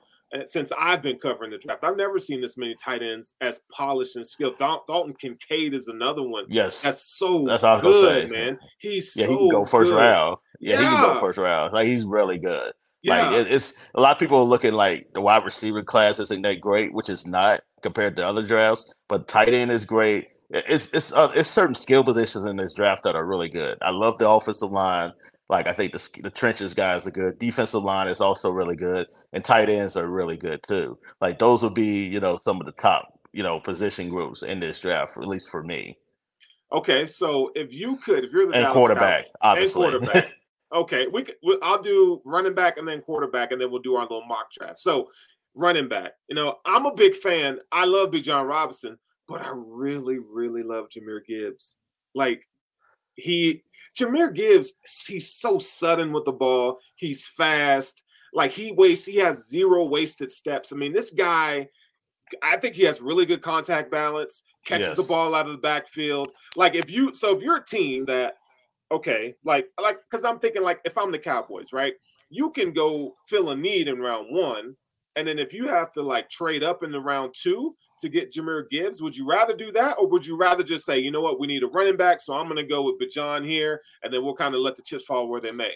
since I've been covering the draft. I've never seen this many tight ends as polished and skilled. Dalton Kincaid is another one. Yes, that's so that's all good, man. He's yeah, so he can go first good. round. Yeah, yeah, he can go first round. Like he's really good. Yeah. Like it's a lot of people are looking like the wide receiver class isn't that great, which is not compared to other drafts. But tight end is great. It's it's uh, it's certain skill positions in this draft that are really good. I love the offensive line. Like I think the the trenches guys are good. Defensive line is also really good, and tight ends are really good too. Like those would be you know some of the top you know position groups in this draft, at least for me. Okay, so if you could, if you're the and Dallas quarterback, Cowboys, obviously, and quarterback. okay, we could, I'll do running back and then quarterback, and then we'll do our little mock draft. So running back, you know, I'm a big fan. I love Bijan Robinson, but I really, really love Jahmyr Gibbs. Like he Jahmyr Gibbs, he's so sudden with the ball. He's fast. Like he wastes, he has zero wasted steps. I mean, this guy, I think he has really good contact balance, catches yes. the ball out of the backfield. Like if you, so if you're a team that, okay, like, like, because I'm thinking like if I'm the Cowboys, right? You can go fill a need in round one. And then if you have to like trade up in the round two, to get Jahmyr Gibbs. Would you rather do that, or would you rather just say, you know what, we need a running back, so I'm going to go with Bijan here, and then we'll kind of let the chips fall where they may?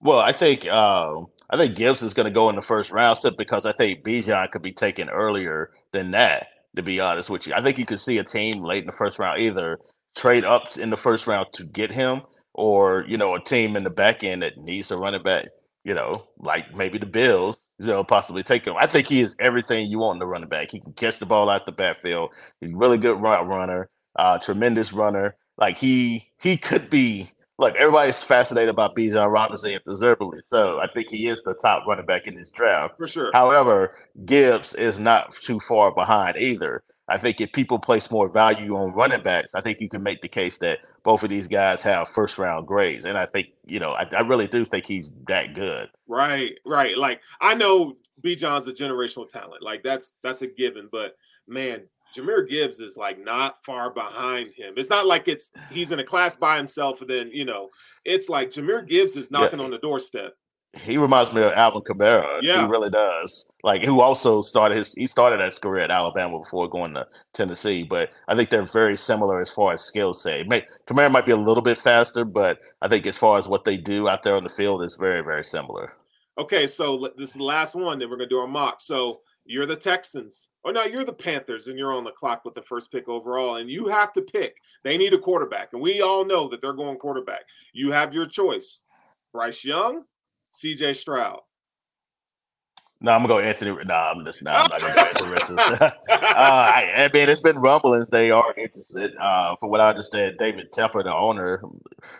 Well, I think uh, I think Gibbs is going to go in the first round simply because I think Bijan could be taken earlier than that. To be honest with you, I think you could see a team late in the first round either trade ups in the first round to get him, or you know, a team in the back end that needs a running back. You know, like maybe the Bills you know, possibly take him. I think he is everything you want in the running back. He can catch the ball out the backfield. He's really good route runner, uh, tremendous runner. Like he he could be look, everybody's fascinated about Bijan Robinson, and deservedly so. I think he is the top running back in this draft. For sure. However, Gibbs is not too far behind either. I think if people place more value on running backs, I think you can make the case that both of these guys have first round grades. And I think, you know, I, I really do think he's that good. Right, right. Like I know Bijan's a generational talent. Like that's that's a given. But man, Jahmyr Gibbs is like not far behind him. It's not like it's he's in a class by himself, and then you know, it's like Jahmyr Gibbs is knocking yeah. on the doorstep he reminds me of Alvin Kamara. Yeah. He really does. Like who also started his he started his career at Alabama before going to Tennessee. But I think they're very similar as far as skill set. May, Kamara might be a little bit faster, but I think as far as what they do out there on the field is very, very similar. Okay, so this is the last one, then we're gonna do our mock. So you're the Texans. Oh no, you're the Panthers, and you're on the clock with the first pick overall, and you have to pick. They need a quarterback, and we all know that they're going quarterback. You have your choice: Bryce Young, CJ Stroud. No, I'm gonna go Anthony. No, I'm just not. I'm not gonna go Anthony Richardson. uh, I, I, mean, it's been rumblings they are interested. Uh, from what I understand, David Tepper, the owner,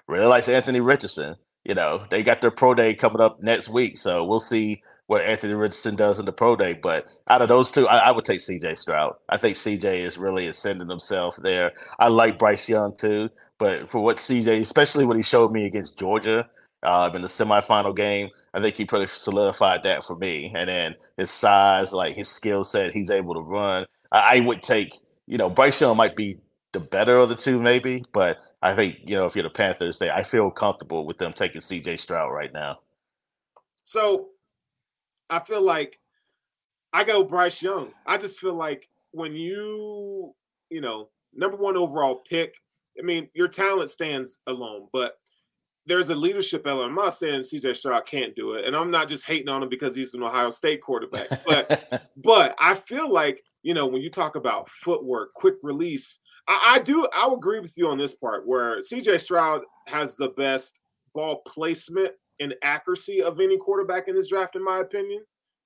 really likes Anthony Richardson. You know, they got their pro day coming up next week, so we'll see what Anthony Richardson does in the pro day. But out of those two, I, I would take CJ Stroud. I think CJ is really ascending himself there. I like Bryce Young too, but for what CJ, especially what he showed me against Georgia uh, in the semifinal game. I think he pretty solidified that for me. And then his size, like his skill set, he's able to run. I, I, would take, you know, Bryce Young might be the better of the two, maybe, but I think, you know, if you're the Panthers, they I feel comfortable with them taking CJ Stroud right now. So I feel like I go Bryce Young. I just feel like when you, you know, number one overall pick, I mean, your talent stands alone, but there's a leadership element. I'm not saying CJ Stroud can't do it, and I'm not just hating on him because he's an Ohio State quarterback. But but I feel like you know when you talk about footwork, quick release, I, I do I agree with you on this part where CJ Stroud has the best ball placement and accuracy of any quarterback in this draft, in my opinion.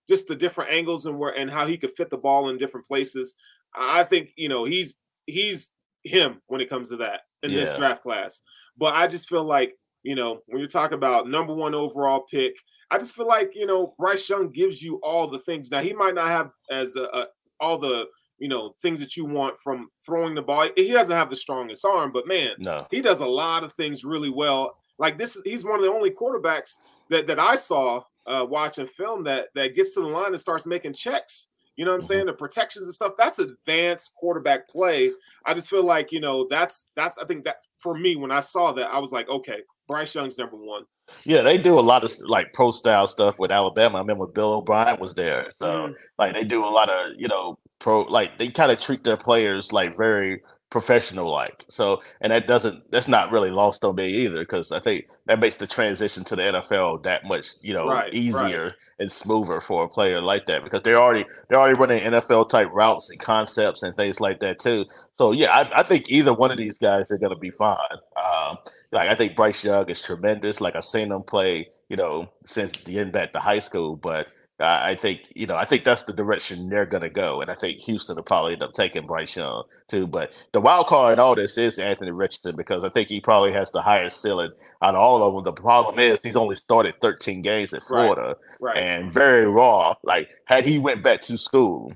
Just the different angles and where and how he could fit the ball in different places. I think you know he's he's him when it comes to that in yeah. this draft class. But I just feel like you know, when you're talking about number one overall pick, I just feel like you know Bryce Young gives you all the things. Now he might not have as a, a, all the you know things that you want from throwing the ball. He doesn't have the strongest arm, but man, no. he does a lot of things really well. Like this, he's one of the only quarterbacks that that I saw uh, watching film that that gets to the line and starts making checks. You know what I'm mm-hmm. saying? The protections and stuff. That's advanced quarterback play. I just feel like you know that's that's. I think that for me when I saw that, I was like, okay, Bryce Young's number one. Yeah, they do a lot of like pro style stuff with Alabama. I remember Bill O'Brien was there, so mm. like they do a lot of you know pro like they kind of treat their players like very professional like. So, and that doesn't that's not really lost on me either because I think that makes the transition to the NFL that much you know right, easier right. and smoother for a player like that because they're already they're already running NFL type routes and concepts and things like that too. So yeah, I, I think either one of these guys are going to be fine. Um, like I think Bryce Young is tremendous. Like I've seen him play, you know, since the end back to high school, but I think you know I think that's the direction they're going to go, and I think Houston will probably end up taking Bryce Young too. But the wild card in all this is Anthony Richardson because I think he probably has the highest ceiling out of all of them. The problem is he's only started 13 games at Florida right, right. and very raw. Like had he went back to school,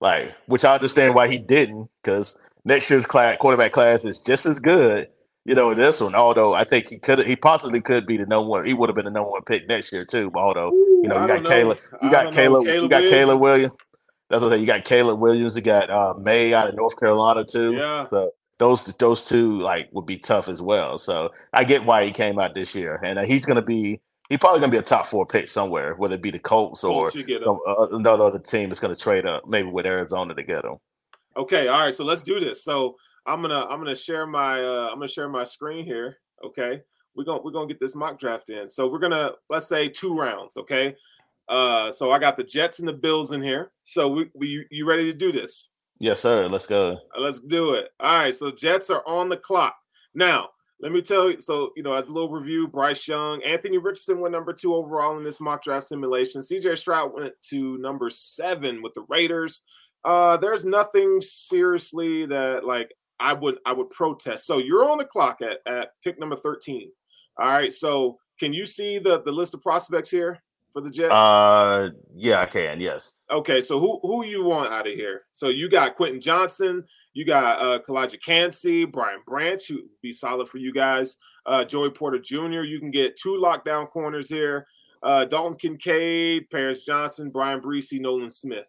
like which I understand why he didn't because next year's class, quarterback class is just as good you know, this one. Although I think he could, he possibly could be the number one. He would have been the number one pick next year too. Although you know, you got Caleb, you got Caleb, you got Caleb Williams. That's what I say. You got Caleb Williams. You got uh, Maye out of North Carolina too. Yeah. So those those two like would be tough as well. So I get why he came out this year, and uh, he's going to be. He's probably going to be a top four pick somewhere, whether it be the Colts or some, uh, another other team that's going to trade up, maybe with Arizona to get him. Okay, all right. So let's do this. So I'm gonna I'm gonna share my uh, I'm gonna share my screen here. Okay, we're gonna we're gonna get this mock draft in. So we're gonna let's say two rounds. Okay, uh, so I got the Jets and the Bills in here. So we we you ready to do this? Yes, sir. Let's go. Uh, let's do it. All right. So Jets are on the clock now. Let me tell you. So you know, as a little review, Bryce Young, Anthony Richardson went number two overall in this mock draft simulation. C.J. Stroud went to number seven with the Raiders. Uh, there's nothing seriously that like I would I would protest. So you're on the clock at, at pick number 13. All right. So can you see the the list of prospects here for the Jets? Uh, yeah, I can. Yes. Okay. So who who you want out of here? So you got Quentin Johnston, you got uh Calijah Kancey, Brian Branch, who would be solid for you guys. Uh, Joey Porter Jr. You can get two lockdown corners here. Uh, Dalton Kincaid, Paris Johnson, Bryan Bresee, Nolan Smith.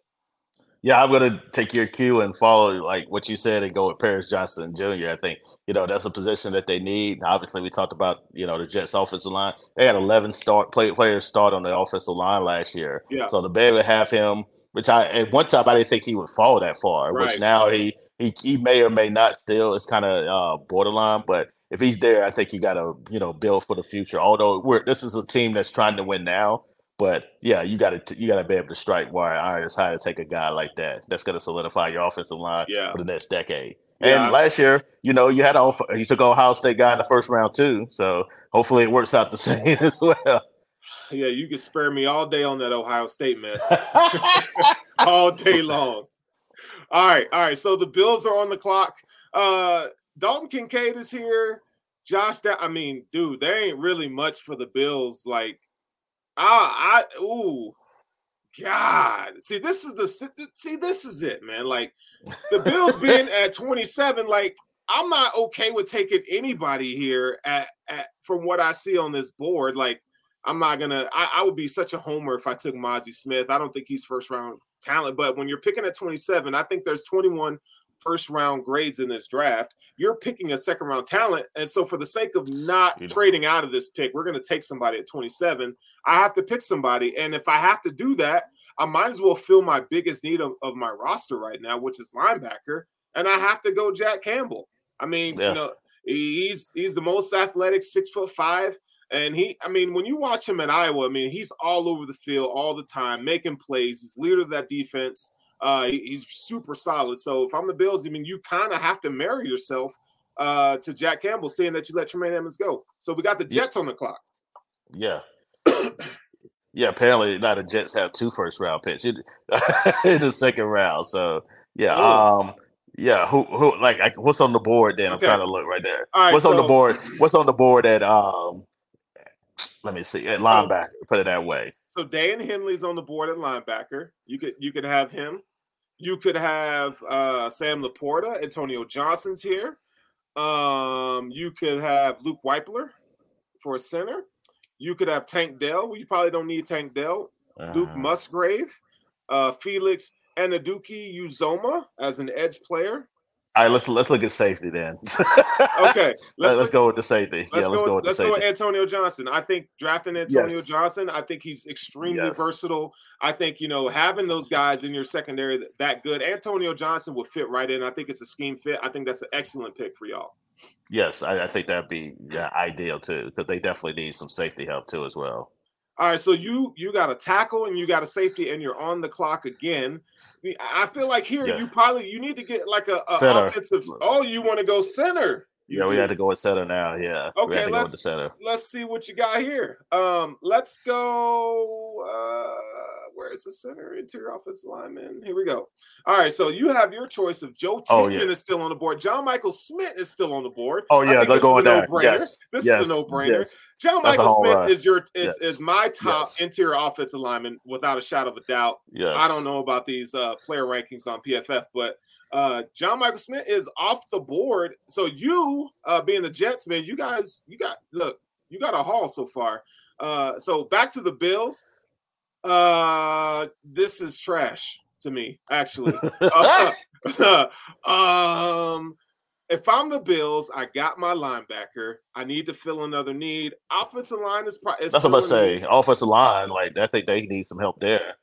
Yeah, I'm gonna take your cue and follow like what you said and go with Paris Johnson Jr. I think you know that's a position that they need. Obviously, we talked about you know the Jets' offensive line. They had 11 start play, players start on the offensive line last year. Yeah. So to be able to have him, which I at one time I didn't think he would fall that far, Right. which now he he he may or may not still. It's kind of uh, borderline, but if he's there, I think you got to you know build for the future. Although we're this is a team that's trying to win now. But yeah, you got to you got to be able to strike while iron is high to take a guy like that. That's going to solidify your offensive line Yeah. for the next decade. Yeah. And last year, you know, you had a you took Ohio State guy in the first round too. So hopefully it works out the same as well. Yeah, you can spare me all day on that Ohio State mess. all day long. All right, all right. So the Bills are on the clock. Uh Dalton Kincaid is here. Josh, Da- I mean, dude, there ain't really much for the Bills. Like, I, I, ooh, God. See, this is the see, this is it, man. Like, the Bills being at 27, like, I'm not okay with taking anybody here at, at from what I see on this board. Like, I'm not gonna. I, I would be such a homer if I took Mazi Smith. I don't think he's first round talent, but when you're picking at 27, I think there's 21 first round grades in this draft. You're picking a second round talent, and so for the sake of not trading out of this pick, we're gonna take somebody at 27. I have to pick somebody, and if I have to do that, I might as well fill my biggest need of, of my roster right now, which is linebacker, and I have to go Jack Campbell. I mean, Yeah. you know, he's he's the most athletic, six foot five. And he, I mean, when you watch him in Iowa, I mean, he's all over the field all the time, making plays. He's leader of that defense. Uh, he's super solid. So if I'm the Bills, I mean, you kind of have to marry yourself uh, to Jack Campbell, seeing that you let Tremaine Edmunds go. So we got the Yeah. Jets on the clock. Yeah. yeah, apparently now the Jets have two first round picks in, the second round. So yeah, Oh. um yeah, who who like I, what's on the board then? I'm trying to look right there. All right, what's on the board? What's on the board at um let me see, at linebacker, put it that way. So Dan Henley's on the board at linebacker. You could you could have him. You could have uh, Sam LaPorta. Antonio Johnson's here. Um, you could have Luke Wypler for a center. You could have Tank Dell. Well, you probably don't need Tank Dell. Luke Uh, Musgrave, uh, Felix Anudike-Uzomah as an edge player. All right, let's let's look at safety then. Okay, let's, look- go with the safety. Let's yeah, let's go, with the let's go with Antonio Johnson. I think drafting Antonio Yes. Johnson, I think he's extremely Yes. versatile. I think you know having those guys in your secondary that, that good. Antonio Johnson would fit right in. I think it's a scheme fit. I think that's an excellent pick for y'all. yes, I, I think that'd be yeah, ideal too, because they definitely need some safety help too as well. All right, so you you got a tackle and you got a safety, and you're on the clock again. I feel like here Yeah. you probably you need to get like a, a offensive. Oh, you want to go center? You yeah, we do. had to go with center now. Yeah, we Okay, had to go with let's- the center. let's see what you got here. Um, let's go. Uh, where is the center interior offensive lineman? Here we go. All right, so you have your choice of Joe Oh, yeah. is still on the board. John Michael Schmitz is still on the board. Oh yeah, they're this going is a there. no-brainer. Yes, This yes, is a no-brainer. yes. John Michael Schmitz is your is, Yes. is my top interior offensive lineman without a shadow of a doubt. Yes. I don't know about these uh, player rankings on PFF, but uh, John Michael Schmitz is off the board. So you, uh, being the Jets man, you guys, you got look, you got a haul so far. Uh, so back to the Bills. Uh, this is trash to me, actually. Uh, um, if I'm the Bills, I got my linebacker. I need to fill another need. Offensive line is, pro- is That's what I'm still about to a need. say. Offensive line, like I think they need some help there.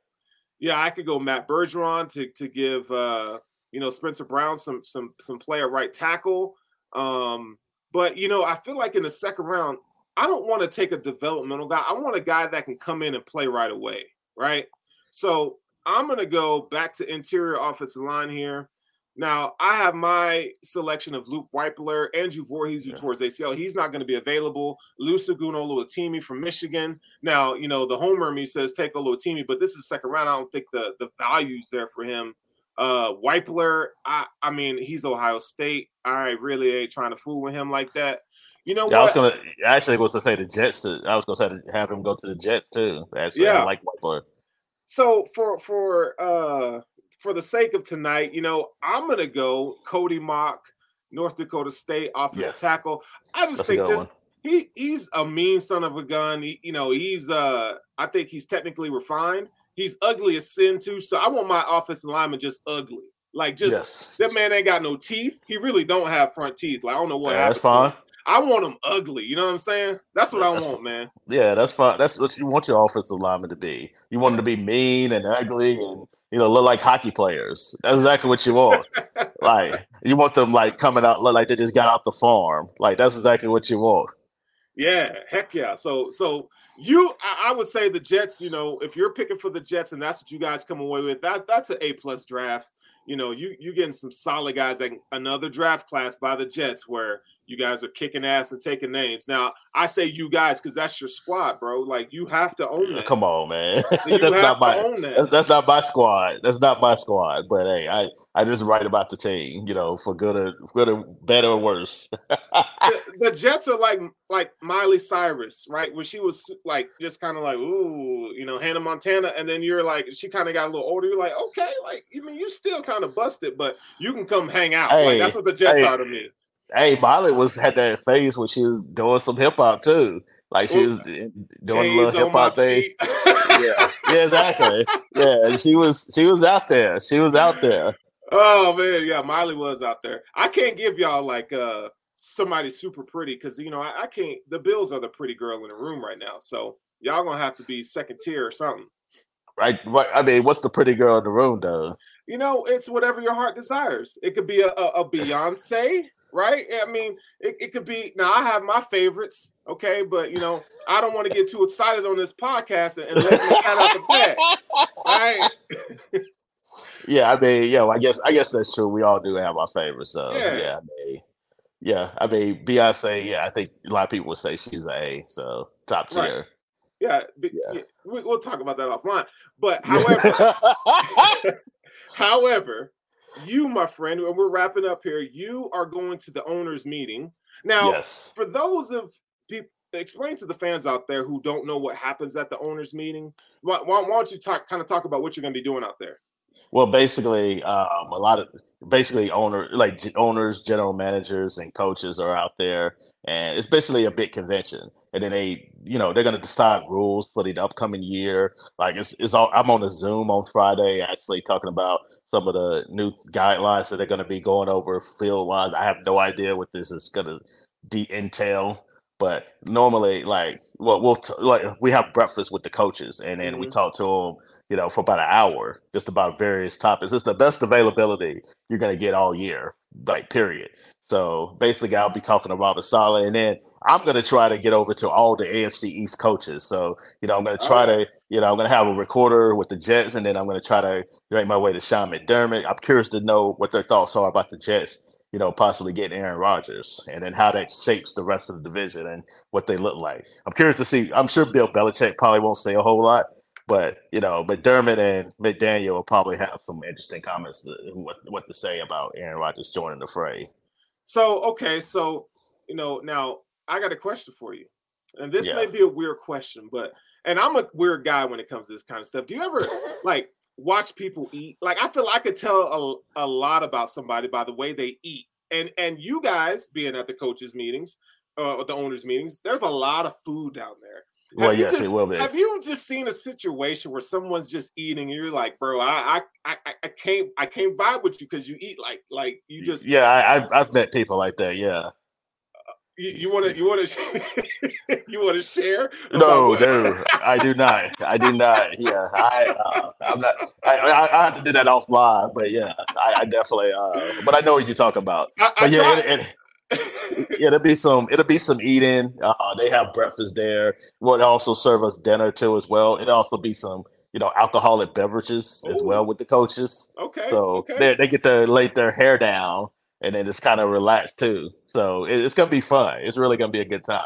Yeah, I could go Matt Bergeron to to give uh you know Spencer Brown some some some play at right tackle. Um, but you know, I feel like in the second round, I don't want to take a developmental guy. I want a guy that can come in and play right away, right? So I'm gonna go back to interior offensive line here. Now I have my selection of Luke Wypler, Andrew Voorhees, who Yeah. towards ACL. He's not going to be available. Lusa Oluwatimi from Michigan. Now, you know, the homer me says take Oluwatimi, but this is second round. I don't think the the value's there for him. Uh Wypler, I I mean, he's Ohio State. I really ain't trying to fool with him like that. You know Yeah, I was gonna actually was to say the Jets. To, I was gonna say to have him go to the Jets too. Actually, Yeah. I like white boy. So for for uh for the sake of tonight, you know, I'm gonna go Cody Mauch, North Dakota State offensive Yes. tackle. I just That's think this one. he he's a mean son of a gun. He, you know, he's uh I think he's technically refined. He's ugly as sin too. So I want my offensive lineman just ugly. Like just yes, that man ain't got no teeth. He really don't have front teeth. Like I don't know what yeah, that's fine. I want them ugly. You know what I'm saying? That's what I That's want, man. Yeah, that's fine. That's what you want your offensive lineman to be. You want them to be mean and ugly and you know look like hockey players. That's exactly what you want. like you want them like coming out look like they just got out the farm. Like that's exactly what you want. Yeah, heck yeah. So so you I, I would say the Jets, you know, if you're picking for the Jets and that's what you guys come away with, that that's an A plus draft. You know, you you getting some solid guys like another draft class by the Jets where you guys are kicking ass and taking names. Now, I say you guys because that's your squad, bro. Like you have to own that. Come on, man. That's not my own that. that's, that's not my squad. That's not my squad. But hey, I I just write about the team. You know, for good or good or better or worse. the, the Jets are like like Miley Cyrus, right? When she was like just kind of like, ooh, you know, Hannah Montana, and then you're like, she kind of got a little older. You're like, okay, like you mean you still kind of busted, but you can come hang out. like that's what the Jets hey. are to me. Hey, Miley was had that phase when she was doing some hip hop too. Like she was doing a little hip hop thing. yeah, yeah, exactly. Yeah, and she was she was out there. She was out there. Oh man, yeah, Miley was out there. I can't give y'all like uh somebody super pretty because you know I, I can't. The Bills are the pretty girl in the room right now, so y'all gonna have to be second tier or something. Right, right. I mean, what's the pretty girl in the room though? you know, it's whatever your heart desires. It could be a, a, a Beyonce, right? I mean, it, it could be. Now, I have my favorites, okay, but you know, I don't want to get too excited on this podcast and, and let me cat out the bag. Right. Yeah, I mean, yeah, well, I guess I guess that's true. We all do have our favorites. So Yeah. yeah, I mean, yeah, I mean, Beyonce. Yeah, I think a lot of people would say she's a A, so top Right. tier. Yeah, be- Yeah. yeah, we, we'll talk about that offline. But however, however, you, my friend, and we're wrapping up here. You are going to the owners' meeting now. yes. for those of people explain to the fans out there who don't know what happens at the owners meeting why, why, why don't you talk kind of talk about what you're going to be doing out there Well, basically, um, a lot of basically owner like owners, general managers, and coaches are out there, and it's basically a big convention. And then they, you know, they're going to decide rules for the upcoming year. Like it's, it's all. I'm on a Zoom on Friday, actually talking about some of the new guidelines that they're going to be going over field wise. I have no idea what this is going to de- entail. But normally, like, well, we'll t- like we have breakfast with the coaches, and then we Mhm. talk to them you know, for about an hour, just about various topics. It's the best availability you're going to get all year, like, period. So basically, I'll be talking to Robert Saleh, and then I'm going to try to get over to all the AFC East coaches. So, you know, I'm going to try Oh. to, you know, I'm going to have a recorder with the Jets, and then I'm going to try to make my way to Sean McDermott. I'm curious to know what their thoughts are about the Jets, you know, possibly getting Aaron Rodgers, and then how that shapes the rest of the division and what they look like. I'm curious to see. I'm sure Bill Belichick probably won't say a whole lot, but you know, McDermott and McDaniel will probably have some interesting comments to what what to say about Aaron Rodgers joining the fray. so okay so you know now i got a question for you and this may be a weird question but and i'm a weird guy when it comes to this kind of stuff do you ever like watch people eat like i feel i could tell a, a lot about somebody by the way they eat and and you guys being at the coaches meetings uh, or the owners meetings there's a lot of food down there Well, Have you yes, just- it will be. Have you just seen a situation where someone's just eating and you're like, bro, I I I, I can't I can't vibe with you because you eat like like you just yeah, I, I've I've met people like that. Yeah. You, want to you want to you want to share? No, no, I do not. I do not. Yeah, I, uh, I'm not. I, I, I have to do that offline, but yeah, I, I definitely. Uh, but I know what you're talking about. I, I But yeah, it, it, yeah, it'll be some. It'll be some eating. Uh, they have breakfast there. Will also serve us dinner too as well. It'll also be some, you know, alcoholic beverages as well with the coaches. okay, So okay. they they get to lay their hair down and then it's kind of relaxed too. So it, it's gonna be fun. It's really gonna be a good time.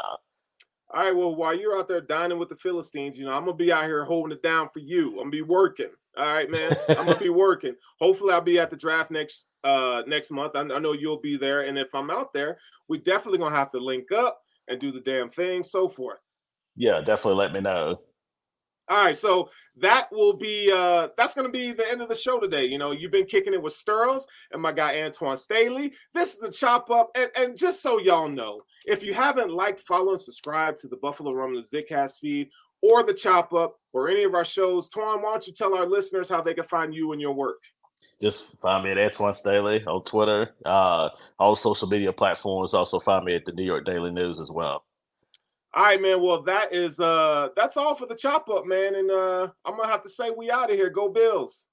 All right, well, while you're out there dining with the Philistines, you know, I'm gonna be out here holding it down for you. I'm gonna be working. All right, man. I'm gonna be working. Hopefully, I'll be at the draft next uh next month. I, I know you'll be there, and if I'm out there, we definitely gonna have to link up. and do the damn thing, so forth. Yeah, definitely let me know. All right, so that will be uh that's gonna be the end of the show today. You know, you've been kicking it with Sterls and my guy Antwan Staley. This is the chop up, and, and just so y'all know, if you haven't liked, follow, and subscribe to the Buffalo Rumblings Vidcast feed or the chop up or any of our shows, Twan, why don't you tell our listeners how they can find you and your work? Just find me at Antwan Staley on Twitter, uh, all social media platforms. Also find me at the New York Daily News as well. All right, man. Well, that is uh that's all for the chop up, man. And uh I'm gonna have to say we out of here. Go Bills.